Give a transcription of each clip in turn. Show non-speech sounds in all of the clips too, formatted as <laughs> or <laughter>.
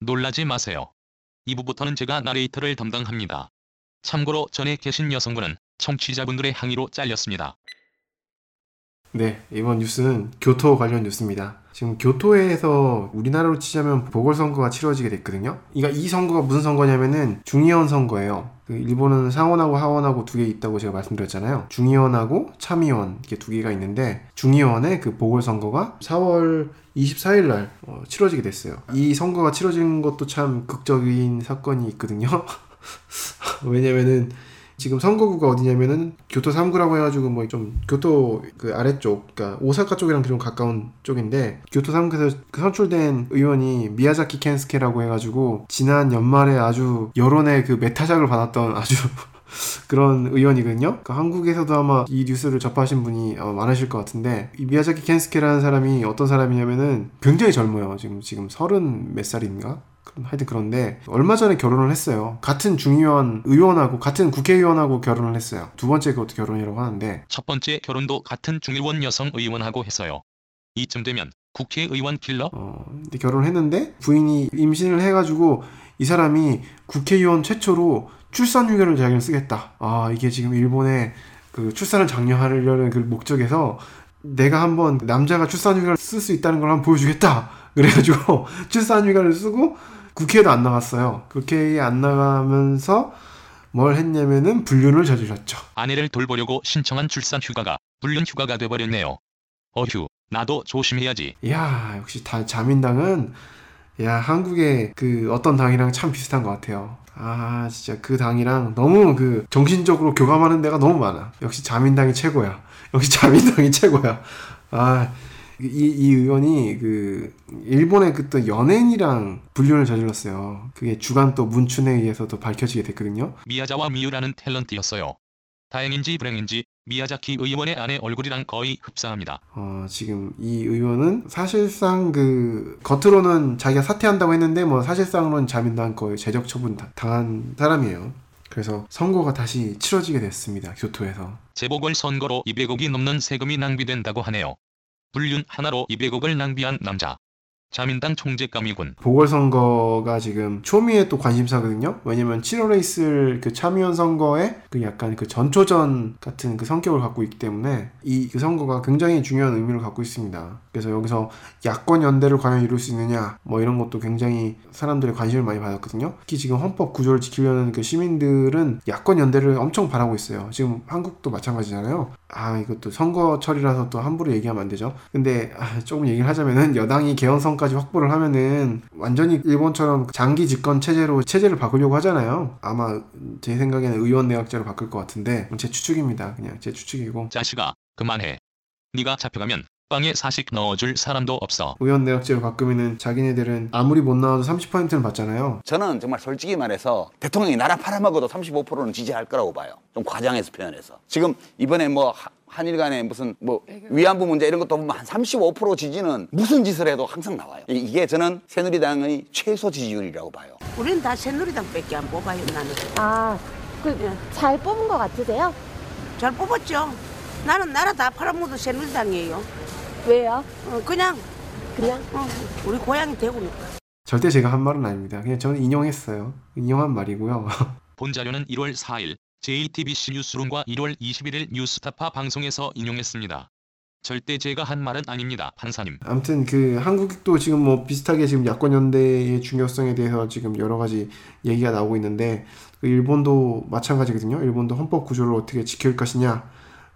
놀라지 마세요. 2부부터는 제가 나레이터를 담당합니다. 참고로 전에 계신 여성분은 청취자분들의 항의로 잘렸습니다. 네, 이번 뉴스는 교토 관련 뉴스입니다. 지금 교토에서 우리나라로 치자면 보궐선거가 치러지게 됐거든요. 그러니까 이 선거가 무슨 선거냐면은 중의원 선거예요. 그 일본은 상원하고 하원하고 두 개 있다고 제가 말씀드렸잖아요. 중의원하고 참의원 이렇게 두 개가 있는데 중의원의 그 보궐선거가 4월 24일 날 어, 치러지게 됐어요. 이 선거가 치러진 것도 참 극적인 사건이 있거든요. <laughs> 왜냐면은 지금 선거구가 어디냐면은 교토 3구라고 해가지고 뭐 좀 교토 그 아래쪽, 그러니까 오사카 쪽이랑 좀 가까운 쪽인데 교토 3구에서 그 선출된 의원이 미야자키 켄스케라고 해가지고 지난 연말에 아주 여론의 그 매타작을 받았던 아주 그런 의원이거든요. 그러니까 한국에서도 아마 이 뉴스를 접하신 분이 어, 많으실 것 같은데 이 미야자키 켄스케라는 사람이 어떤 사람이냐면은 굉장히 젊어요. 지금 지금 서른 몇 살인가? 하여튼 그런데 얼마 전에 결혼을 했어요. 같은 중의원 의원하고 같은 국회의원하고 결혼을 했어요. 두 번째 그것도 결혼이라고 하는데 첫 번째 결혼도 같은 중일원 여성 의원하고 했어요. 이쯤 되면 국회의원 킬러? 어, 근데 결혼을 했는데 부인이 임신을 해가지고 이 사람이 국회의원 최초로 출산 휴가를 자기는 쓰겠다. 아 이게 지금 일본의 그 출산을 장려하려는 그 목적에서 내가 한번 남자가 출산 휴가를 쓸 수 있다는 걸 한번 보여주겠다. <laughs> 그래가지고 출산 휴가를 쓰고 국회에도 안 나갔어요. 국회에 안 나가면서 뭘 했냐면은 불륜을 저질렀죠. 아내를 돌보려고 신청한 출산 휴가가 불륜 휴가가 돼버렸네요. 어휴, 나도 조심해야지. 야 역시 다 자민당은 야 한국의 그 어떤 당이랑 참 비슷한 것 같아요. 아 진짜 그 당이랑 너무 그 정신적으로 교감하는 데가 너무 많아. 역시 자민당이 최고야. <laughs> 역시 자민당이 최고야. 아 이, 이 의원이 그 일본의 그 또 연예인이랑 불륜을 저질렀어요. 그게 주간 또 문춘에 의해서 도 밝혀지게 됐거든요. 미야자와 미유라는 탤런트였어요. 다행인지 불행인지 미야자키 의원의 아내 얼굴이랑 거의 흡사합니다. 어, 지금 이 의원은 사실상 그 겉으로는 자기가 사퇴한다고 했는데 뭐 사실상으로는 자민당 거의 제적 처분 당한 사람이에요. 그래서 선거가 다시 치러지게 됐습니다. 교토에서. 재보궐 선거로 200억이 넘는 세금이 낭비된다고 하네요. 불륜 하나로 200억을 낭비한 남자. 자민당 총재감이군. 보궐선거가 지금 초미의 또 관심사거든요. 왜냐면 7월에 있을 그 참의원 선거에 그 약간 그 전초전 같은 그 성격을 갖고 있기 때문에 이 그 선거가 굉장히 중요한 의미를 갖고 있습니다. 그래서 여기서 야권 연대를 과연 이룰 수 있느냐 뭐 이런 것도 굉장히 사람들의 관심을 많이 받았거든요. 특히 지금 헌법 구조를 지키려는 그 시민들은 야권 연대를 엄청 바라고 있어요. 지금 한국도 마찬가지잖아요. 아 이것도 선거철이라서 또 함부로 얘기하면 안 되죠. 근데 아, 조금 얘기를 하자면은 여당이 개헌선까지 확보를 하면은 완전히 일본처럼 장기 집권 체제로 체제를 바꾸려고 하잖아요. 아마 제 생각에는 의원 내각제로 바꿀 것 같은데 제 추측입니다. 그냥 제 추측이고. 자식아, 그만해. 네가 잡혀가면 빵에 사식 넣어줄 사람도 없어. 의원 내각제로 바꾸면은 자기네들은 아무리 못 나와도 30%는 받잖아요. 저는 정말 솔직히 말해서 대통령이 나라 팔아먹어도 35%는 지지할 거라고 봐요. 좀 과장해서 표현해서. 지금 이번에 뭐 하- 한일 간에 무슨 뭐 위안부 문제 이런 것도 보면 한 35% 지지는 무슨 짓을 해도 항상 나와요. 이- 이게 저는 새누리당의 최소 지지율이라고 봐요. 우리는 다 새누리당밖에 안 뽑아요 나는 아, 그 잘 뽑은 것 같으세요? 잘 뽑았죠 나는 나라 다 팔아먹어도 새누리당이에요 왜요? 어, 그냥 그냥 어, 우리 고향이 대구니까 절대 제가 한 말은 아닙니다. 그냥 저는 인용했어요. 인용한 말이고요. 본 자료는 1월 4일 JTBC 뉴스룸과 1월 21일 뉴스타파 방송에서 인용했습니다. 절대 제가 한 말은 아닙니다, 판사님. 아무튼 그 한국도 지금 뭐 비슷하게 지금 야권 연대의 중요성에 대해서 지금 여러 가지 얘기가 나오고 있는데 그 일본도 마찬가지거든요. 일본도 헌법 구조를 어떻게 지킬 것이냐.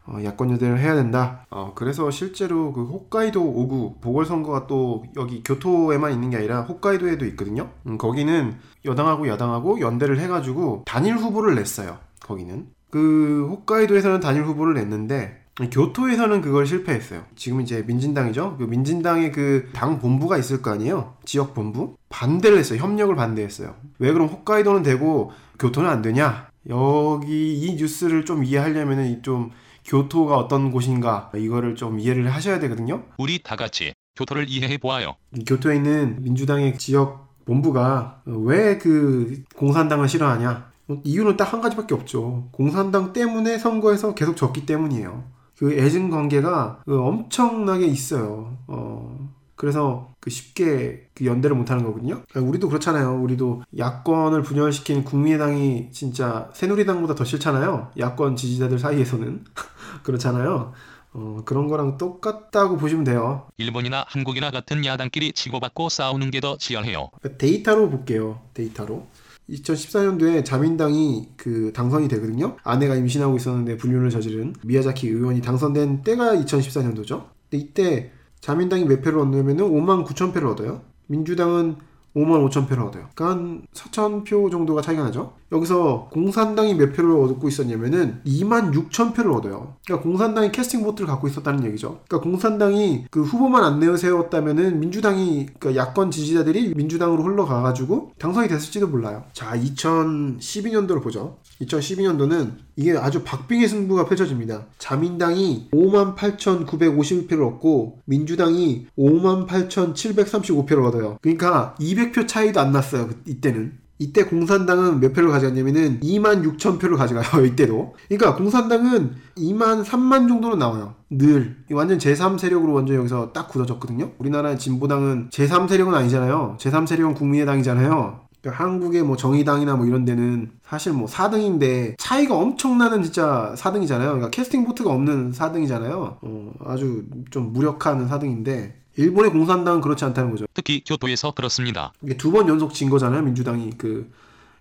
어, 야권 연대를 해야 된다. 어, 그래서 실제로 그 홋카이도 5구 보궐선거가 또 여기 교토에만 있는 게 아니라 홋카이도에도 있거든요. 음, 거기는 여당하고 야당하고 연대를 해가지고 단일 후보를 냈어요. 거기는 그 홋카이도에서는 단일 후보를 냈는데 교토에서는 그걸 실패했어요. 지금 이제 민진당이죠. 그 민진당의 그 당 본부가 있을 거 아니에요. 지역 본부 반대를 했어요. 협력을 반대했어요. 왜 그럼 홋카이도는 되고 교토는 안 되냐? 여기 이 뉴스를 좀 이해하려면은 좀 교토가 어떤 곳인가 이거를 좀 이해를 하셔야 되거든요. 우리 다 같이 교토를 이해해 보아요. 이 교토에 있는 민주당의 지역 본부가 왜 그 공산당을 싫어하냐? 이유는 딱 한 가지밖에 없죠. 공산당 때문에 선거에서 계속 졌기 때문이에요. 그 애증 관계가 그 엄청나게 있어요. 어, 그래서 그 쉽게 그 연대를 못하는 거거든요. 그러니까 우리도 그렇잖아요. 우리도 야권을 분열시킨 국민의당이 진짜 새누리당보다 더 싫잖아요. 야권 지지자들 사이에서는 <laughs> 그렇잖아요. 어, 그런 거랑 똑같다고 보시면 돼요. 일본이나 한국이나 같은 야당끼리 치고받고 싸우는 게 더 치열해요. 그러니까 데이터로 볼게요. 데이터로. 2014년도에 자민당이 그 당선이 되거든요. 아내가 임신하고 있었는데 불륜을 저지른 미야자키 의원이 당선된 때가 2014년도죠. 근데 이때 자민당이 몇 표를 얻냐면은 5만 9천 표를 얻어요. 민주당은 5만 5천 표를 얻어요. 그러니까 한 4천 표 정도가 차이가 나죠. 여기서 공산당이 몇 표를 얻고 있었냐면은 2만 6천 표를 얻어요. 그러니까 공산당이 캐스팅 보트를 갖고 있었다는 얘기죠. 그러니까 공산당이 그 후보만 안 내세웠다면은 민주당이 그러니까 야권 지지자들이 민주당으로 흘러가가지고 당선이 됐을지도 몰라요. 자, 2012년도를 보죠. 2012년도는 이게 아주 박빙의 승부가 펼쳐집니다. 자민당이 58,951표를 얻고 민주당이 58,735표를 얻어요. 그러니까 200표 차이도 안 났어요. 그- 이때는. 이때 공산당은 몇 표를 가져갔냐면은 2만 6천 표를 가져가요. <laughs> 이때도. 그러니까 공산당은 2만 3만 정도는 나와요. 늘. 이 완전 제3 세력으로 완전 여기서 딱 굳어졌거든요. 우리나라의 진보당은 제3 세력은 아니잖아요. 제3 세력은 국민의당이잖아요. 그러니까 한국의 뭐 정의당이나 뭐 이런 데는 사실 뭐 4등인데 차이가 엄청나는 진짜 4등이잖아요. 그러니까 캐스팅 보트가 없는 4등이잖아요. 어, 아주 좀 무력한 4등인데 일본의 공산당은 그렇지 않다는 거죠. 특히 교토에서 그렇습니다. 이게 두 번 연속 진 거잖아요. 민주당이 그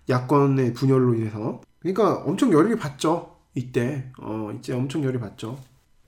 야권의 분열로 인해서. 그러니까 엄청 열이 받죠. 이때. 어, 이제 엄청 열이 받죠.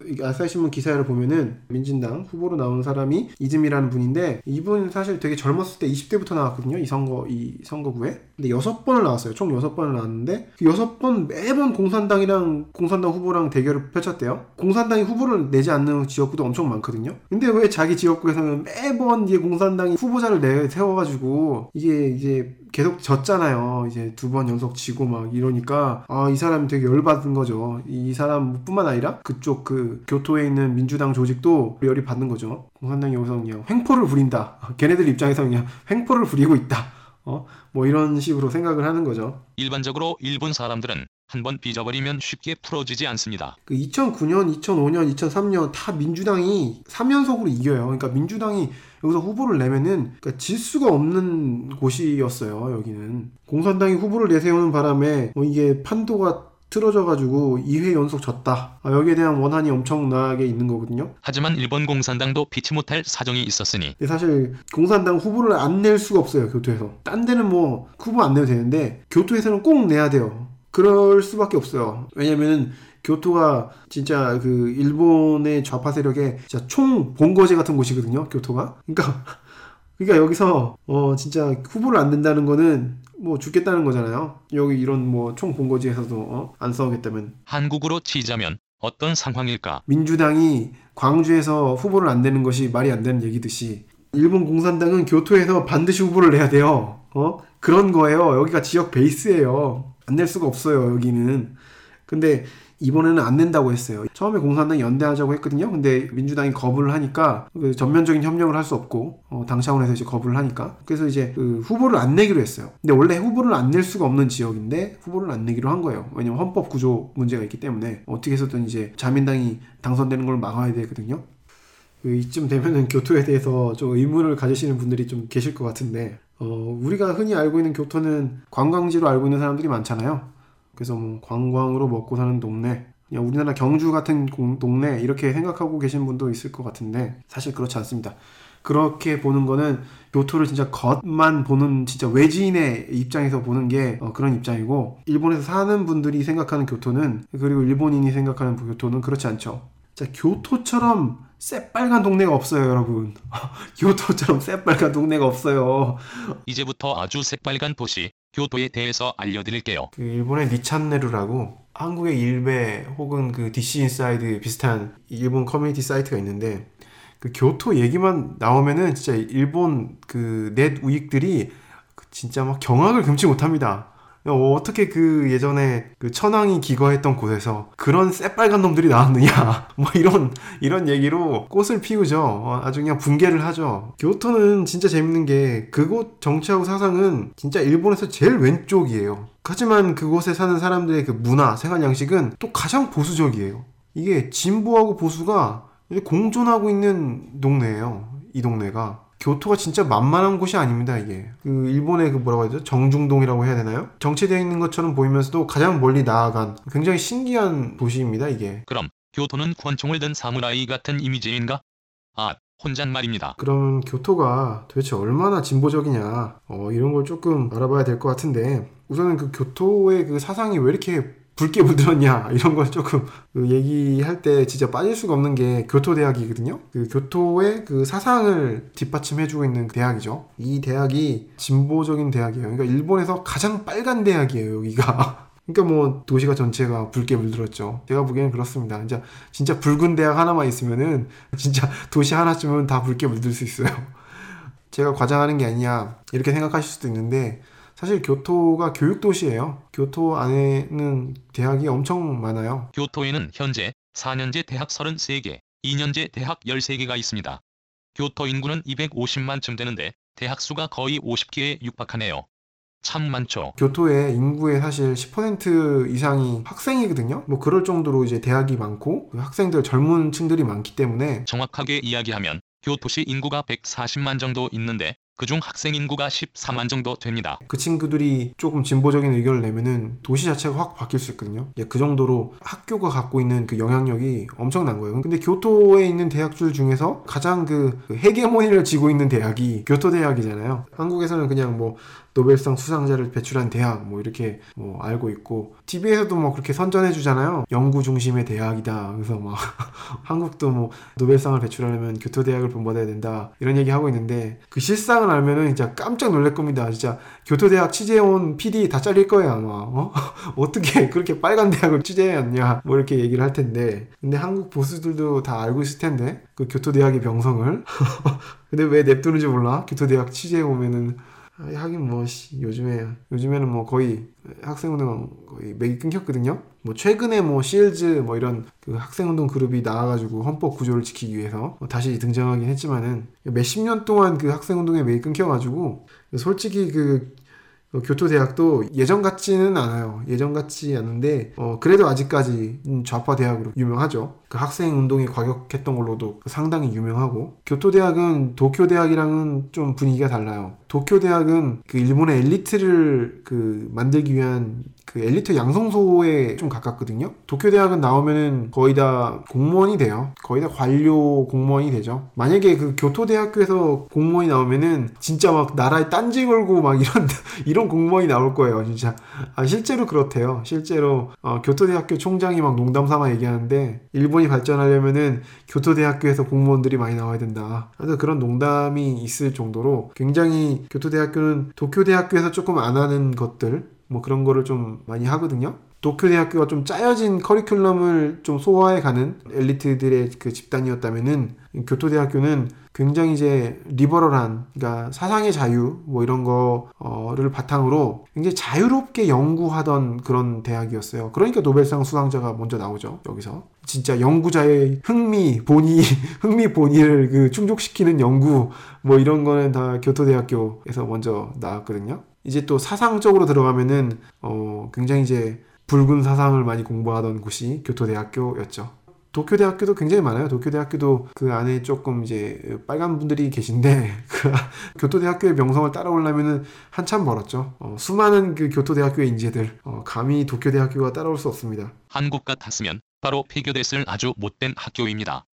이 아사히신문 기사를 보면은 민진당 후보로 나온 사람이 이즈미라는 분인데 이분 사실 되게 젊었을 때 20대부터 나왔거든요 이 선거 이 선거구에. 근데 여섯 번을 나왔어요. 총 여섯 번을 나왔는데 그 여섯 번 매번 공산당이랑 공산당 후보랑 대결을 펼쳤대요. 공산당이 후보를 내지 않는 지역구도 엄청 많거든요. 근데 왜 자기 지역구에서는 매번 이제 공산당이 후보자를 내 세워가지고 이게 이제 계속 졌잖아요. 이제 두 번 연속 지고 막 이러니까 아 이 사람이 되게 열받은 거죠. 이 사람뿐만 아니라 그쪽 그 교토에 있는 민주당 조직도 열이 받는 거죠. 공산당이 여기서 그냥 횡포를 부린다. <laughs> 걔네들 입장에서 그냥 횡포를 부리고 있다. 어? 뭐 이런 식으로 생각을 하는 거죠. 일반적으로 일본 사람들은 한번 빚어버리면 쉽게 풀어지지 않습니다. 그 2009년, 2005년, 2003년 다 민주당이 3연속으로 이겨요. 그러니까 민주당이 여기서 후보를 내면은 그러니까 질 수가 없는 곳이었어요. 여기는 공산당이 후보를 내세우는 바람에 뭐 이게 판도가 틀어져가지고 2회 연속 졌다. 아, 여기에 대한 원한이 엄청나게 있는 거거든요. 하지만 일본 공산당도 피치 못할 사정이 있었으니 사실 공산당 후보를 안 낼 수가 없어요 교토에서 딴 데는 뭐 후보 안 내도 되는데 교토에서는 꼭 내야 돼요 그럴 수밖에 없어요 왜냐면은 교토가 진짜 그 일본의 좌파 세력의 진짜 총 본거지 같은 곳이거든요 교토가 그러니까 <laughs> 그러니까 여기서 어 진짜 후보를 안 낸다는 거는 뭐 죽겠다는 거잖아요 여기 이런 뭐 총 본거지에서도 어? 안 싸우겠다면 한국으로 치자면 어떤 상황일까? 민주당이 광주에서 후보를 안 내는 것이 말이 안 되는 얘기듯이 일본 공산당은 교토에서 반드시 후보를 내야 돼요. 어? 그런 거예요. 여기가 지역 베이스예요. 안 낼 수가 없어요. 여기는. 근데 이번에는 안 낸다고 했어요. 처음에 공산당이 연대하자고 했거든요. 근데 민주당이 거부를 하니까 그 전면적인 협력을 할 수 없고 어, 당 차원에서 이제 거부를 하니까 그래서 이제 그 후보를 안 내기로 했어요. 근데 원래 후보를 안 낼 수가 없는 지역인데 후보를 안 내기로 한 거예요. 왜냐면 헌법 구조 문제가 있기 때문에 어떻게 해서든 이제 자민당이 당선되는 걸 막아야 되거든요. 그 이쯤 되면은 교토에 대해서 좀 의문을 가지시는 분들이 좀 계실 것 같은데 어, 우리가 흔히 알고 있는 교토는 관광지로 알고 있는 사람들이 많잖아요. 그래서 뭐 관광으로 먹고 사는 동네, 그냥 우리나라 경주 같은 공- 동네 이렇게 생각하고 계신 분도 있을 것 같은데 사실 그렇지 않습니다. 그렇게 보는 거는 교토를 진짜 겉만 보는 진짜 외지인의 입장에서 보는 게 어, 그런 입장이고 일본에서 사는 분들이 생각하는 교토는 그리고 일본인이 생각하는 교토는 그렇지 않죠. 자 교토처럼 새빨간 동네가 없어요, 여러분. <laughs> 교토처럼 새빨간 동네가 없어요. 이제부터 아주 새빨간 도시 교토에 대해서 알려드릴게요. 그 일본의 니찬네루라고 한국의 일베 혹은 그 DC 인사이드 비슷한 일본 커뮤니티 사이트가 있는데 그 교토 얘기만 나오면은 진짜 일본 그 넷 우익들이 그 진짜 막 경악을 금치 못합니다. 어, 어떻게 그 예전에 그 천황이 기거했던 곳에서 그런 새빨간 놈들이 나왔느냐? <laughs> 뭐 이런 이런 얘기로 꽃을 피우죠. 어, 아주 그냥 붕괴를 하죠. 교토는 진짜 재밌는 게 그곳 정치하고 사상은 진짜 일본에서 제일 왼쪽이에요. 하지만 그곳에 사는 사람들의 그 문화 생활 양식은 또 가장 보수적이에요. 이게 진보하고 보수가 공존하고 있는 동네예요. 이 동네가 교토가 진짜 만만한 곳이 아닙니다 이게. 그 일본의 그 뭐라고 하죠? 정중동이라고 해야 되나요? 정체되어 있는 것처럼 보이면서도 가장 멀리 나아간 굉장히 신기한 도시입니다 이게. 그럼 교토는 권총을 든 사무라이 같은 이미지인가? 아, 혼잣말입니다. 그러면 교토가 도대체 얼마나 진보적이냐? 어, 이런 걸 조금 알아봐야 될 것 같은데 우선은 그 교토의 그 사상이 왜 이렇게 붉게 물들었냐 이런 걸 조금 그 얘기할 때 진짜 빠질 수가 없는 게 교토대학이거든요. 그 교토의 그 사상을 뒷받침해주고 있는 대학이죠. 이 대학이 진보적인 대학이에요. 그러니까 일본에서 가장 빨간 대학이에요. 여기가. <laughs> 그러니까 뭐 도시가 전체가 붉게 물들었죠. 제가 보기에는 그렇습니다. 진짜 진짜 붉은 대학 하나만 있으면은 진짜 도시 하나쯤은 다 붉게 물들 수 있어요. <laughs> 제가 과장하는 게 아니냐 이렇게 생각하실 수도 있는데 사실 교토가 교육 도시예요. 교토 안에는 대학이 엄청 많아요. 교토에는 현재 4년제 대학 33개, 2년제 대학 13개가 있습니다. 교토 인구는 250만쯤 되는데 대학 수가 거의 50개에 육박하네요. 참 많죠. 교토의 인구의 사실 10% 이상이 학생이거든요. 뭐 그럴 정도로 이제 대학이 많고 그 학생들 젊은 층들이 많기 때문에 정확하게 이야기하면 교토시 인구가 140만 정도 있는데 그중 학생 인구가 14만 정도 됩니다. 그 친구들이 조금 진보적인 의견을 내면은 도시 자체가 확 바뀔 수 있거든요. 예, 그 정도로 학교가 갖고 있는 그 영향력이 엄청난 거예요. 근데 교토에 있는 대학들 중에서 가장 그 헤게모니를 쥐고 있는 대학이 교토 대학이잖아요. 한국에서는 그냥 뭐 노벨상 수상자를 배출한 대학 뭐 이렇게 뭐 알고 있고 TV에서도 뭐 그렇게 선전해 주잖아요. 연구 중심의 대학이다. 그래서 막 <laughs> 한국도 뭐 노벨상을 배출하려면 교토 대학을 본받아야 된다. 이런 얘기 하고 있는데 그 실상을 알면은 진짜 깜짝 놀랄 겁니다. 진짜 교토 대학 취재해온 PD 다 잘릴 거예요 아마. 어? <laughs> 어떻게 그렇게 빨간 대학을 취재해왔냐? 뭐 이렇게 얘기를 할 텐데 근데 한국 보수들도 다 알고 있을 텐데 그 교토 대학의 명성을 <laughs> 근데 왜 냅두는지 몰라? 교토 대학 취재해 오면은 아, 하긴 뭐 씨, 요즘에 요즘에는 뭐 거의 학생운동 거의 맥이 끊겼거든요. 뭐 최근에 뭐 SEALDs 뭐 이런 그 학생운동 그룹이 나와가지고 헌법 9조를 지키기 위해서 뭐 다시 등장하긴 했지만은 몇십 년 동안 그 학생운동에 맥이 끊겨가지고 솔직히 그 어, 교토대학도 예전 같지는 않아요. 예전 같지 않은데 어, 그래도 아직까지 좌파 대학으로 유명하죠. 그 학생 운동이 과격했던 걸로도 상당히 유명하고 교토대학은 도쿄대학이랑은 좀 분위기가 달라요. 도쿄대학은 그 일본의 엘리트를 그 만들기 위한 그 엘리트 양성소에 좀 가깝거든요. 도쿄 대학은 나오면은 거의 다 공무원이 돼요. 거의 다 관료 공무원이 되죠. 만약에 그 교토 대학교에서 공무원이 나오면은 진짜 막 나라에 딴지 걸고 막 이런 <laughs> 이런 공무원이 나올 거예요. 진짜 아, 실제로 그렇대요. 실제로 어, 교토 대학교 총장이 막 농담 삼아 얘기하는데 일본이 발전하려면은 교토 대학교에서 공무원들이 많이 나와야 된다. 그래서 그런 농담이 있을 정도로 굉장히 교토 대학교는 도쿄 대학교에서 조금 안 하는 것들 뭐 그런 거를 좀 많이 하거든요. 도쿄 대학교가 좀 짜여진 커리큘럼을 좀 소화해 가는 엘리트들의 그 집단이었다면은 교토 대학교는 굉장히 이제 리버럴한 그러니까 사상의 자유 뭐 이런 거를 바탕으로 굉장히 자유롭게 연구하던 그런 대학이었어요. 그러니까 노벨상 수상자가 먼저 나오죠. 여기서 진짜 연구자의 흥미 본의 <laughs> 흥미 본의를 그 충족시키는 연구 뭐 이런 거는 다 교토 대학교에서 먼저 나왔거든요. 이제 또 사상적으로 들어가면은 어 굉장히 이제 붉은 사상을 많이 공부하던 곳이 교토대학교였죠. 도쿄대학교도 굉장히 많아요. 도쿄대학교도 그 안에 조금 이제 빨간 분들이 계신데 <laughs> 그 교토대학교의 명성을 따라오려면은 한참 멀었죠. 어, 수많은 그 교토대학교의 인재들 어, 감히 도쿄대학교가 따라올 수 없습니다. 한국 같았으면 바로 폐교됐을 아주 못된 학교입니다.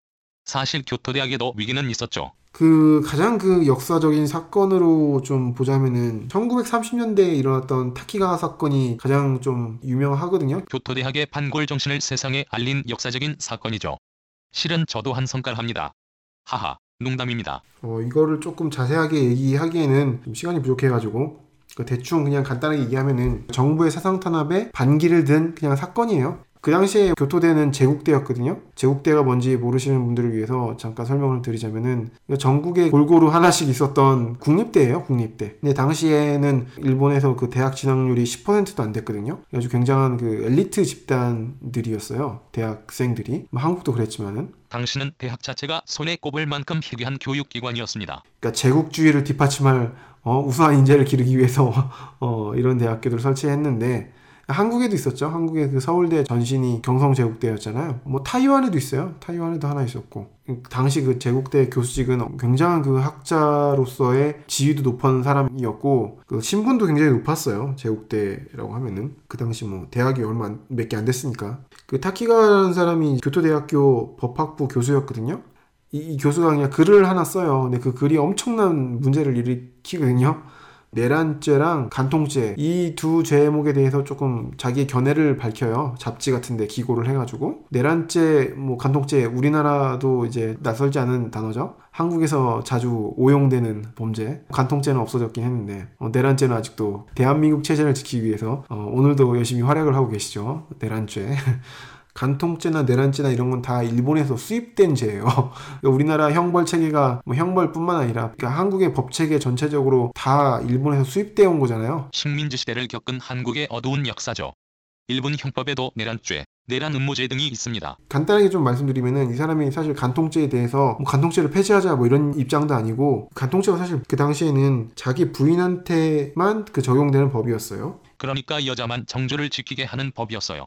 사실 교토대학에도 위기는 있었죠. 그 가장 그 역사적인 사건으로 좀 보자면은 1930년대에 일어났던 타키가 사건이 가장 좀 유명하거든요. 교토 대학의 반골 정신을 세상에 알린 역사적인 사건이죠. 실은 저도 한 성깔 합니다. 하하, 농담입니다. 어, 이거를 조금 자세하게 얘기하기에는 좀 시간이 부족해가지고 그 대충 그냥 간단하게 얘기하면은 정부의 사상 탄압에 반기를 든 그냥 사건이에요. 그 당시에 교토대는 제국대였거든요. 제국대가 뭔지 모르시는 분들을 위해서 잠깐 설명을 드리자면은 전국에 골고루 하나씩 있었던 국립대예요, 국립대. 근데 당시에는 일본에서 그 대학 진학률이 10%도 안 됐거든요. 아주 굉장한 그 엘리트 집단들이었어요. 대학생들이. 뭐 한국도 그랬지만은. 당시는 대학 자체가 손에 꼽을 만큼 희귀한 교육기관이었습니다. 그러니까 제국주의를 뒷받침할 어, 우수한 인재를 기르기 위해서 <laughs> 어, 이런 대학교들을 설치했는데 한국에도 있었죠. 한국의 그 서울대 전신이 경성제국대였잖아요. 뭐 타이완에도 있어요. 타이완에도 하나 있었고. 당시 그 제국대 교수직은 굉장한 그 학자로서의 지위도 높은 사람이었고 그 신분도 굉장히 높았어요. 제국대라고 하면은 그 당시 뭐 대학이 얼마 몇 개 안 됐으니까 그 타키가라는 사람이 교토대학교 법학부 교수였거든요. 이, 이 교수가 그냥 글을 하나 써요. 근데 그 글이 엄청난 문제를 일으키거든요. 내란죄랑 간통죄 이 두 죄목에 대해서 조금 자기의 견해를 밝혀요. 잡지 같은데 기고를 해가지고 내란죄, 뭐 간통죄 우리나라도 이제 낯설지 않은 단어죠. 한국에서 자주 오용되는 범죄. 간통죄는 없어졌긴 했는데 어, 내란죄는 아직도 대한민국 체제를 지키기 위해서 어, 오늘도 열심히 활약을 하고 계시죠. 내란죄. <laughs> 간통죄나 내란죄나 이런 건 다 일본에서 수입된 죄예요. <laughs> 그러니까 우리나라 형벌 체계가 뭐 형벌뿐만 아니라 그러니까 한국의 법 체계 전체적으로 다 일본에서 수입되어 온 거잖아요. 식민지 시대를 겪은 한국의 어두운 역사죠. 일본 형법에도 내란죄, 내란 음모죄 등이 있습니다. 간단하게 좀 말씀드리면은 이 사람이 사실 간통죄에 대해서 뭐 간통죄를 폐지하자 뭐 이런 입장도 아니고 간통죄가 사실 그 당시에는 자기 부인한테만 그 적용되는 법이었어요. 그러니까 여자만 정조를 지키게 하는 법이었어요.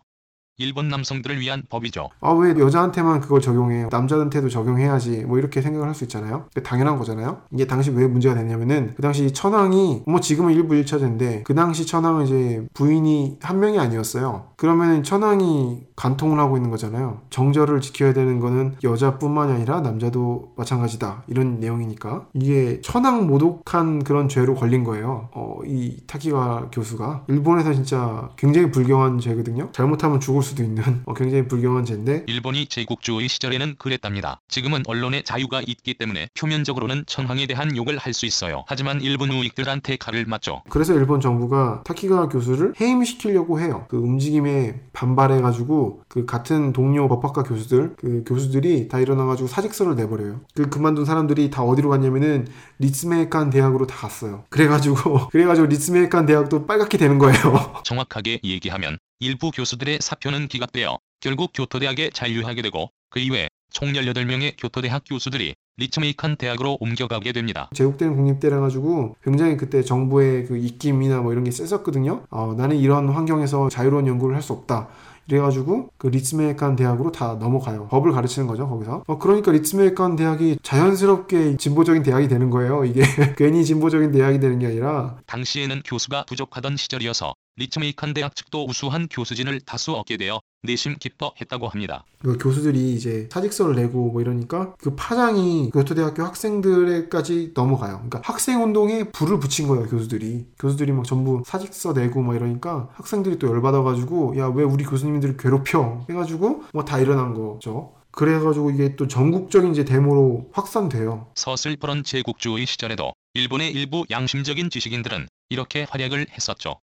일본 남성들을 위한 법이죠. 아 왜 여자한테만 그걸 적용해요? 남자한테도 적용해야지 뭐 이렇게 생각을 할 수 있잖아요. 당연한 거잖아요. 이게 당시 왜 문제가 됐냐면은 그 당시 천황이 뭐 지금은 일부 일처제인데 그 당시 천황은 이제 부인이 한 명이 아니었어요. 그러면은 천황이 간통을 하고 있는 거잖아요. 정절을 지켜야 되는 거는 여자뿐만이 아니라 남자도 마찬가지다 이런 내용이니까 이게 천황 모독한 그런 죄로 걸린 거예요. 어, 이 타키가 교수가 일본에서 진짜 굉장히 불경한 죄거든요. 잘못하면 죽을 수도 있는 어, 굉장히 불경한 죄인데 일본이 제국주의 시절에는 그랬답니다. 지금은 언론의 자유가 있기 때문에 표면적으로는 천황에 대한 욕을 할 수 있어요. 하지만 일본 우익들한테 칼을 맞죠. 그래서 일본 정부가 타키가와 교수를 해임시키려고 해요. 그 움직임에 반발해가지고 그 같은 동료 법학과 교수들 그 교수들이 다 일어나가지고 사직서를 내버려요. 그 그만둔 사람들이 다 어디로 갔냐면은 리츠메이칸 대학으로 다 갔어요. 그래가지고 <laughs> 그래가지고 리츠메이칸 대학도 빨갛게 되는 거예요. <laughs> 정확하게 얘기하면 일부 교수들의 사표는 기각되어 결국 교토대학에 잔류하게 되고 그 이외 총 18명의 교토대학 교수들이 리츠메이칸 대학으로 옮겨가게 됩니다. 제국대는 국립대라 가지고 굉장히 그때 정부의 그 입김이나 뭐 이런 게 셌었거든요. 어, 나는 이런 환경에서 자유로운 연구를 할 수 없다. 이래가지고 그 리츠메이칸 대학으로 다 넘어가요. 법을 가르치는 거죠 거기서. 어, 그러니까 리츠메이칸 대학이 자연스럽게 진보적인 대학이 되는 거예요. 이게 <laughs> 괜히 진보적인 대학이 되는 게 아니라 당시에는 교수가 부족하던 시절이어서 리츠메이칸 대학 측도 우수한 교수진을 다수 얻게 되어 내심 기뻐했다고 합니다. 그 교수들이 이제 사직서를 내고 뭐 이러니까 그 파장이 교토대학교 학생들에까지 넘어가요. 그러니까 학생 운동에 불을 붙인 거예요, 교수들이. 교수들이 막 전부 사직서 내고 뭐 이러니까 학생들이 또 열받아가지고 야 왜 우리 교수님들을 괴롭혀 해가지고 뭐 다 일어난 거죠. 그래가지고 이게 또 전국적인 이제 데모로 확산돼요. 서슬퍼런 제국주의 시절에도 일본의 일부 양심적인 지식인들은 이렇게 활약을 했었죠.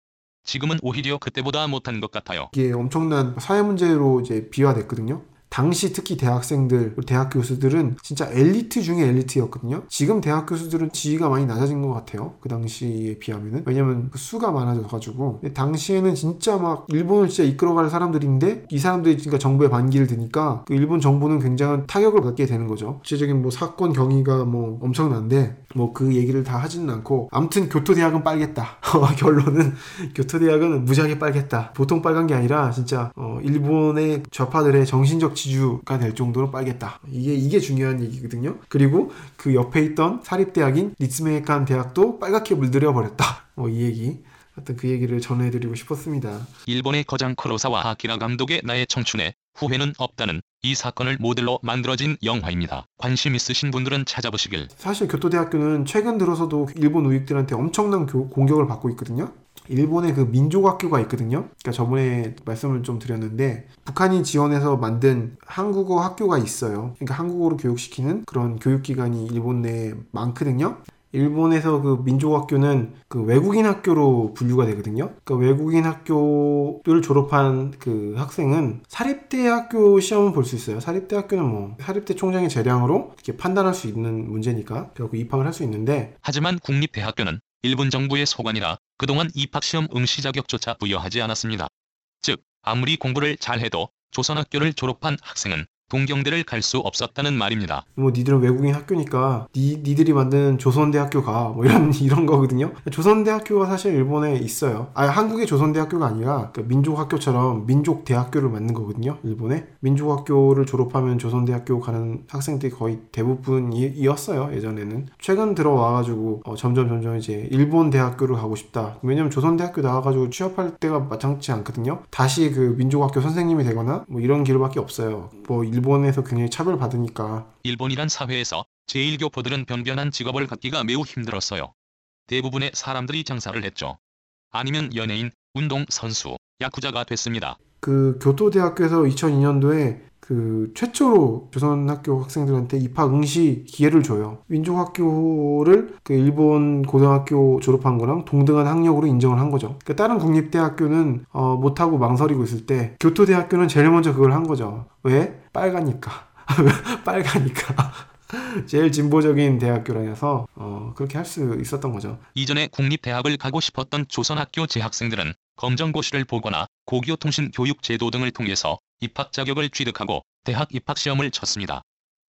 지금은 오히려 그때보다 못한 것 같아요. 이게 엄청난 사회 문제로 이제 비화됐거든요. 당시 특히 대학생들, 대학 교수들은 진짜 엘리트 중에 엘리트였거든요. 지금 대학 교수들은 지위가 많이 낮아진 것 같아요. 그 당시에 비하면은. 왜냐면 그 수가 많아져가지고. 당시에는 진짜 막 일본을 진짜 이끌어갈 사람들인데 이 사람들이 그러니까 정부의 반기를 드니까 그 일본 정부는 굉장한 타격을 받게 되는 거죠. 구체적인 뭐 사건 경위가 뭐 엄청난데 뭐 그 얘기를 다 하지는 않고 아무튼 교토대학은 빨겠다. <laughs> 결론은 교토대학은 무지하게 빨겠다. 보통 빨간 게 아니라 진짜 어 일본의 좌파들의 정신적 지주가 될 정도로 빨겠다. 이게 이게 중요한 얘기거든요. 그리고 그 옆에 있던 사립대학인 리츠메이칸 대학도 빨갛게 물들여 버렸다. 뭐 이 얘기. 하여튼 그 얘기를 전해드리고 싶었습니다. 일본의 거장 쿠로사와 아키라 감독의 나의 청춘에 후회는 없다는 이 사건을 모델로 만들어진 영화입니다. 관심 있으신 분들은 찾아보시길. 사실 교토대학교는 최근 들어서도 일본 우익들한테 엄청난 교- 공격을 받고 있거든요. 일본의 그 민족학교가 있거든요. 그러니까 저번에 말씀을 좀 드렸는데 북한이 지원해서 만든 한국어 학교가 있어요. 그러니까 한국어로 교육시키는 그런 교육기관이 일본 내에 많거든요. 일본에서 그 민족학교는 그 외국인 학교로 분류가 되거든요. 그러니까 외국인 학교를 졸업한 그 학생은 사립대 학교 시험을 볼수 있어요. 사립대 학교는 뭐 사립대 총장의 재량으로 이렇게 판단할 수 있는 문제니까 결국 입학을 할 수 있는데 하지만 국립대학교는 일본 정부의 소관이라 그동안 입학시험 응시 자격조차 부여하지 않았습니다. 즉 아무리 공부를 잘해도 조선학교를 졸업한 학생은 동경대를 갈 수 없었다는 말입니다. 뭐 니들은 외국인 학교니까 니 니들이 만든 조선대학교 가 뭐 이런 <laughs> 이런 거거든요. 조선대학교가 사실 일본에 있어요. 아 한국의 조선대학교가 아니라 그 민족학교처럼 민족대학교를 만든 거거든요. 일본에 민족학교를 졸업하면 조선대학교 가는 학생들이 거의 대부분이었어요. 예전에는 최근 들어와가지고 어, 점점 점점 이제 일본 대학교를 가고 싶다. 왜냐면 조선대학교 나와가지고 취업할 때가 마땅치 않거든요. 다시 그 민족학교 선생님이 되거나 뭐 이런 길밖에 없어요. 뭐 일본에서 굉장히 차별 받으니까 일본이란 사회에서 제1교포들은 변변한 직업을 갖기가 매우 힘들었어요. 대부분의 사람들이 장사를 했죠. 아니면 연예인, 운동 선수, 야쿠자가 됐습니다. 그 교토대학교에서 2002년도에 그 최초로 조선학교 학생들한테 입학 응시 기회를 줘요. 민족학교를 그 일본 고등학교 졸업한 거랑 동등한 학력으로 인정을 한 거죠. 그 다른 국립대학교는 어, 못하고 망설이고 있을 때 교토대학교는 제일 먼저 그걸 한 거죠. 왜? 빨가니까. <laughs> 빨가니까. <laughs> 제일 진보적인 대학교라서 어, 그렇게 할 수 있었던 거죠. 이전에 국립대학을 가고 싶었던 조선학교 재학생들은 검정고시를 보거나 고교통신 교육 제도 등을 통해서 입학 자격을 취득하고 대학 입학 시험을 쳤습니다.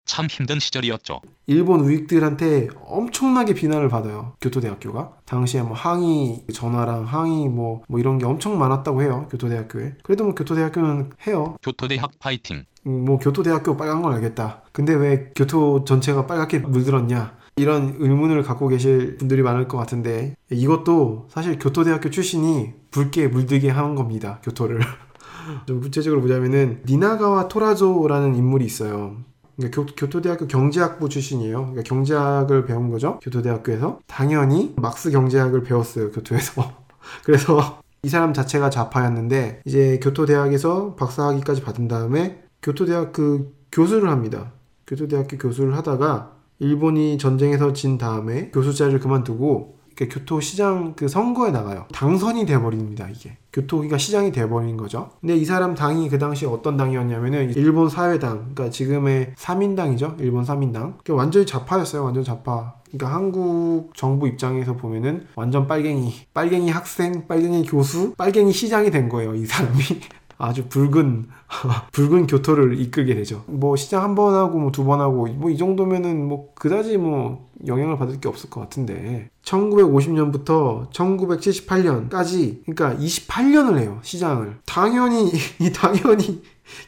참 힘든 시절이었죠. 일본 우익들한테 엄청나게 비난을 받아요. 교토대학교가. 당시에 뭐 항의 전화랑 항의 뭐, 뭐 이런 게 엄청 많았다고 해요. 교토대학교에. 그래도 뭐 교토대학교는 해요. 교토대학 파이팅. 음, 뭐 교토대학교 빨간 건 알겠다. 근데 왜 교토 전체가 빨갛게 물들었냐? 이런 의문을 갖고 계실 분들이 많을 것 같은데 이것도 사실 교토대학교 출신이 붉게 물들게 하는 겁니다. 교토를. <laughs> 좀 구체적으로 보자면은 니나가와 토라조라는 인물이 있어요. 그러니까 교, 교토대학교 경제학부 출신이에요. 그러니까 경제학을 배운 거죠. 교토대학교에서 당연히 막스 경제학을 배웠어요. 교토에서. <laughs> 그래서 이 사람 자체가 좌파였는데 이제 교토대학에서 박사학위까지 받은 다음에 교토대학 그 교수를 합니다. 교토대학교 교수를 하다가 일본이 전쟁에서 진 다음에 교수 자리를 그만두고 그 교토 시장 그 선거에 나가요. 당선이 돼버립니다, 이게. 교토기가 시장이 돼버린 거죠. 근데 이 사람 당이 그 당시 어떤 당이었냐면은 일본 사회당, 그러니까 지금의 3인당이죠. 일본 3인당. 그러니까 완전히 좌파였어요, 완전 좌파. 그러니까 한국 정부 입장에서 보면은 완전 빨갱이, 빨갱이 학생, 빨갱이 교수, 빨갱이 시장이 된 거예요, 이 사람이. <laughs> 아주 붉은 <laughs> 붉은 교토를 이끌게 되죠. 뭐 시장 한 번 하고 뭐 두 번 하고 뭐 이 정도면은 뭐 그다지 뭐 영향을 받을 게 없을 것 같은데 1950년부터 1978년까지 그러니까 28년을 해요 시장을 당연히 <laughs> 이 당연히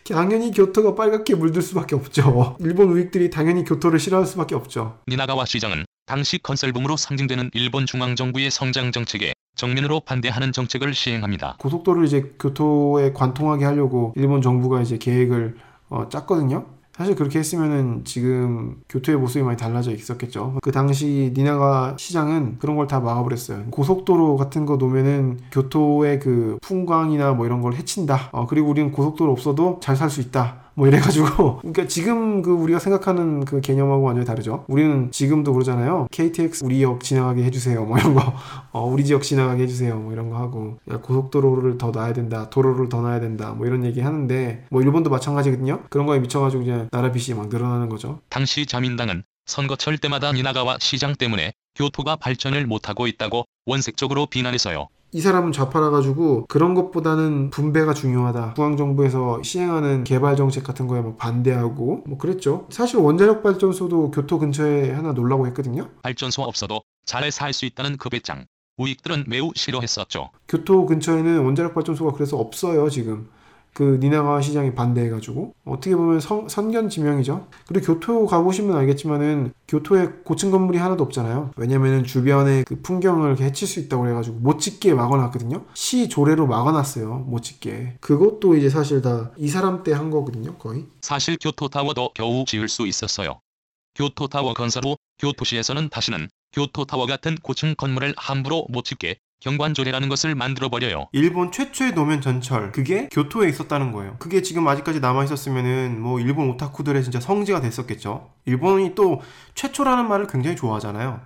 당연히 교토가 빨갛게 물들 수밖에 없죠. 일본 우익들이 당연히 교토를 싫어할 수밖에 없죠. 니나가와 시장은 당시 건설붐으로 상징되는 일본 중앙정부의 성장 정책에 정면으로 반대하는 정책을 시행합니다. 고속도로를 이제 교토에 관통하게 하려고 일본 정부가 이제 계획을 어, 짰거든요. 사실 그렇게 했으면은 지금 교토의 모습이 많이 달라져 있었겠죠. 그 당시 니나가 시장은 그런 걸 다 막아버렸어요. 고속도로 같은 거 놓으면은 교토의 그 풍광이나 뭐 이런 걸 해친다. 어, 그리고 우리는 고속도로 없어도 잘 살 수 있다. 뭐 이래가지고 <laughs> 그러니까 지금 그 우리가 생각하는 그 개념하고 완전히 다르죠. 우리는 지금도 그러잖아요. KTX 우리 역 지나가게 해주세요. 뭐 이런 거, <laughs> 어, 우리 지역 지나가게 해주세요. 뭐 이런 거 하고 야, 고속도로를 더 놔야 된다. 도로를 더 놔야 된다. 뭐 이런 얘기 하는데 뭐 일본도 마찬가지거든요. 그런 거에 미쳐가지고 그냥 나라 빚이 막 늘어나는 거죠. 당시 자민당은 선거철 때마다 니나가와 시장 때문에 교토가 발전을 못하고 있다고 원색적으로 비난했어요. 이 사람은 좌파라 가지고 그런 것보다는 분배가 중요하다. 중앙 정부에서 시행하는 개발 정책 같은 거에 막 반대하고 뭐 그랬죠. 사실 원자력 발전소도 교토 근처에 하나 놀라고 했거든요. 발전소 없어도 잘 살 수 있다는 그 배짱. 우익들은 매우 싫어했었죠. 교토 근처에는 원자력 발전소가 그래서 없어요 지금. 그 니나가와 시장이 반대해가지고 어떻게 보면 선, 선견지명이죠. 그리고 교토 가보시면 알겠지만은 교토에 고층 건물이 하나도 없잖아요. 왜냐면은 주변에 그 풍경을 해칠 수 있다고 그래가지고 못 짓게 막아놨거든요. 시 조례로 막아놨어요. 못 짓게. 그것도 이제 사실 다 이 사람 때 한 거거든요. 거의. 사실 교토 타워도 겨우 지을 수 있었어요. 교토 타워 건설 후 교토시에서는 다시는 교토 타워 같은 고층 건물을 함부로 못 짓게 경관조례라는 것을 만들어버려요. 일본 최초의 노면 전철 그게 교토에 있었다는 거예요. 그게 지금 아직까지 남아 있었으면은 뭐 일본 오타쿠들의 진짜 성지가 됐었겠죠. 일본이 또 최초라는 말을 굉장히 좋아하잖아요.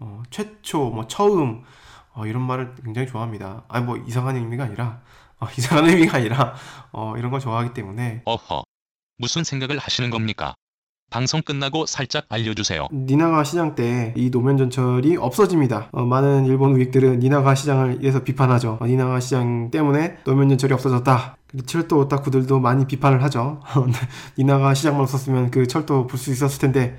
어, 최초, 뭐 처음 어, 이런 말을 굉장히 좋아합니다. 아니 뭐 이상한 의미가 아니라 어, <laughs> 이상한 의미가 아니라 어, 이런 걸 좋아하기 때문에 어허. 무슨 생각을 하시는 겁니까? 방송 끝나고 살짝 알려주세요. 니나가 시장 때 이 노면 전철이 없어집니다. 어, 많은 일본 우익들은 니나가 시장을 이래서 비판하죠. 어, 니나가 시장 때문에 노면 전철이 없어졌다. 철도 오타쿠들도 많이 비판을 하죠. <laughs> 니나가 시장만 없었으면 그 철도 볼 수 있었을 텐데 음,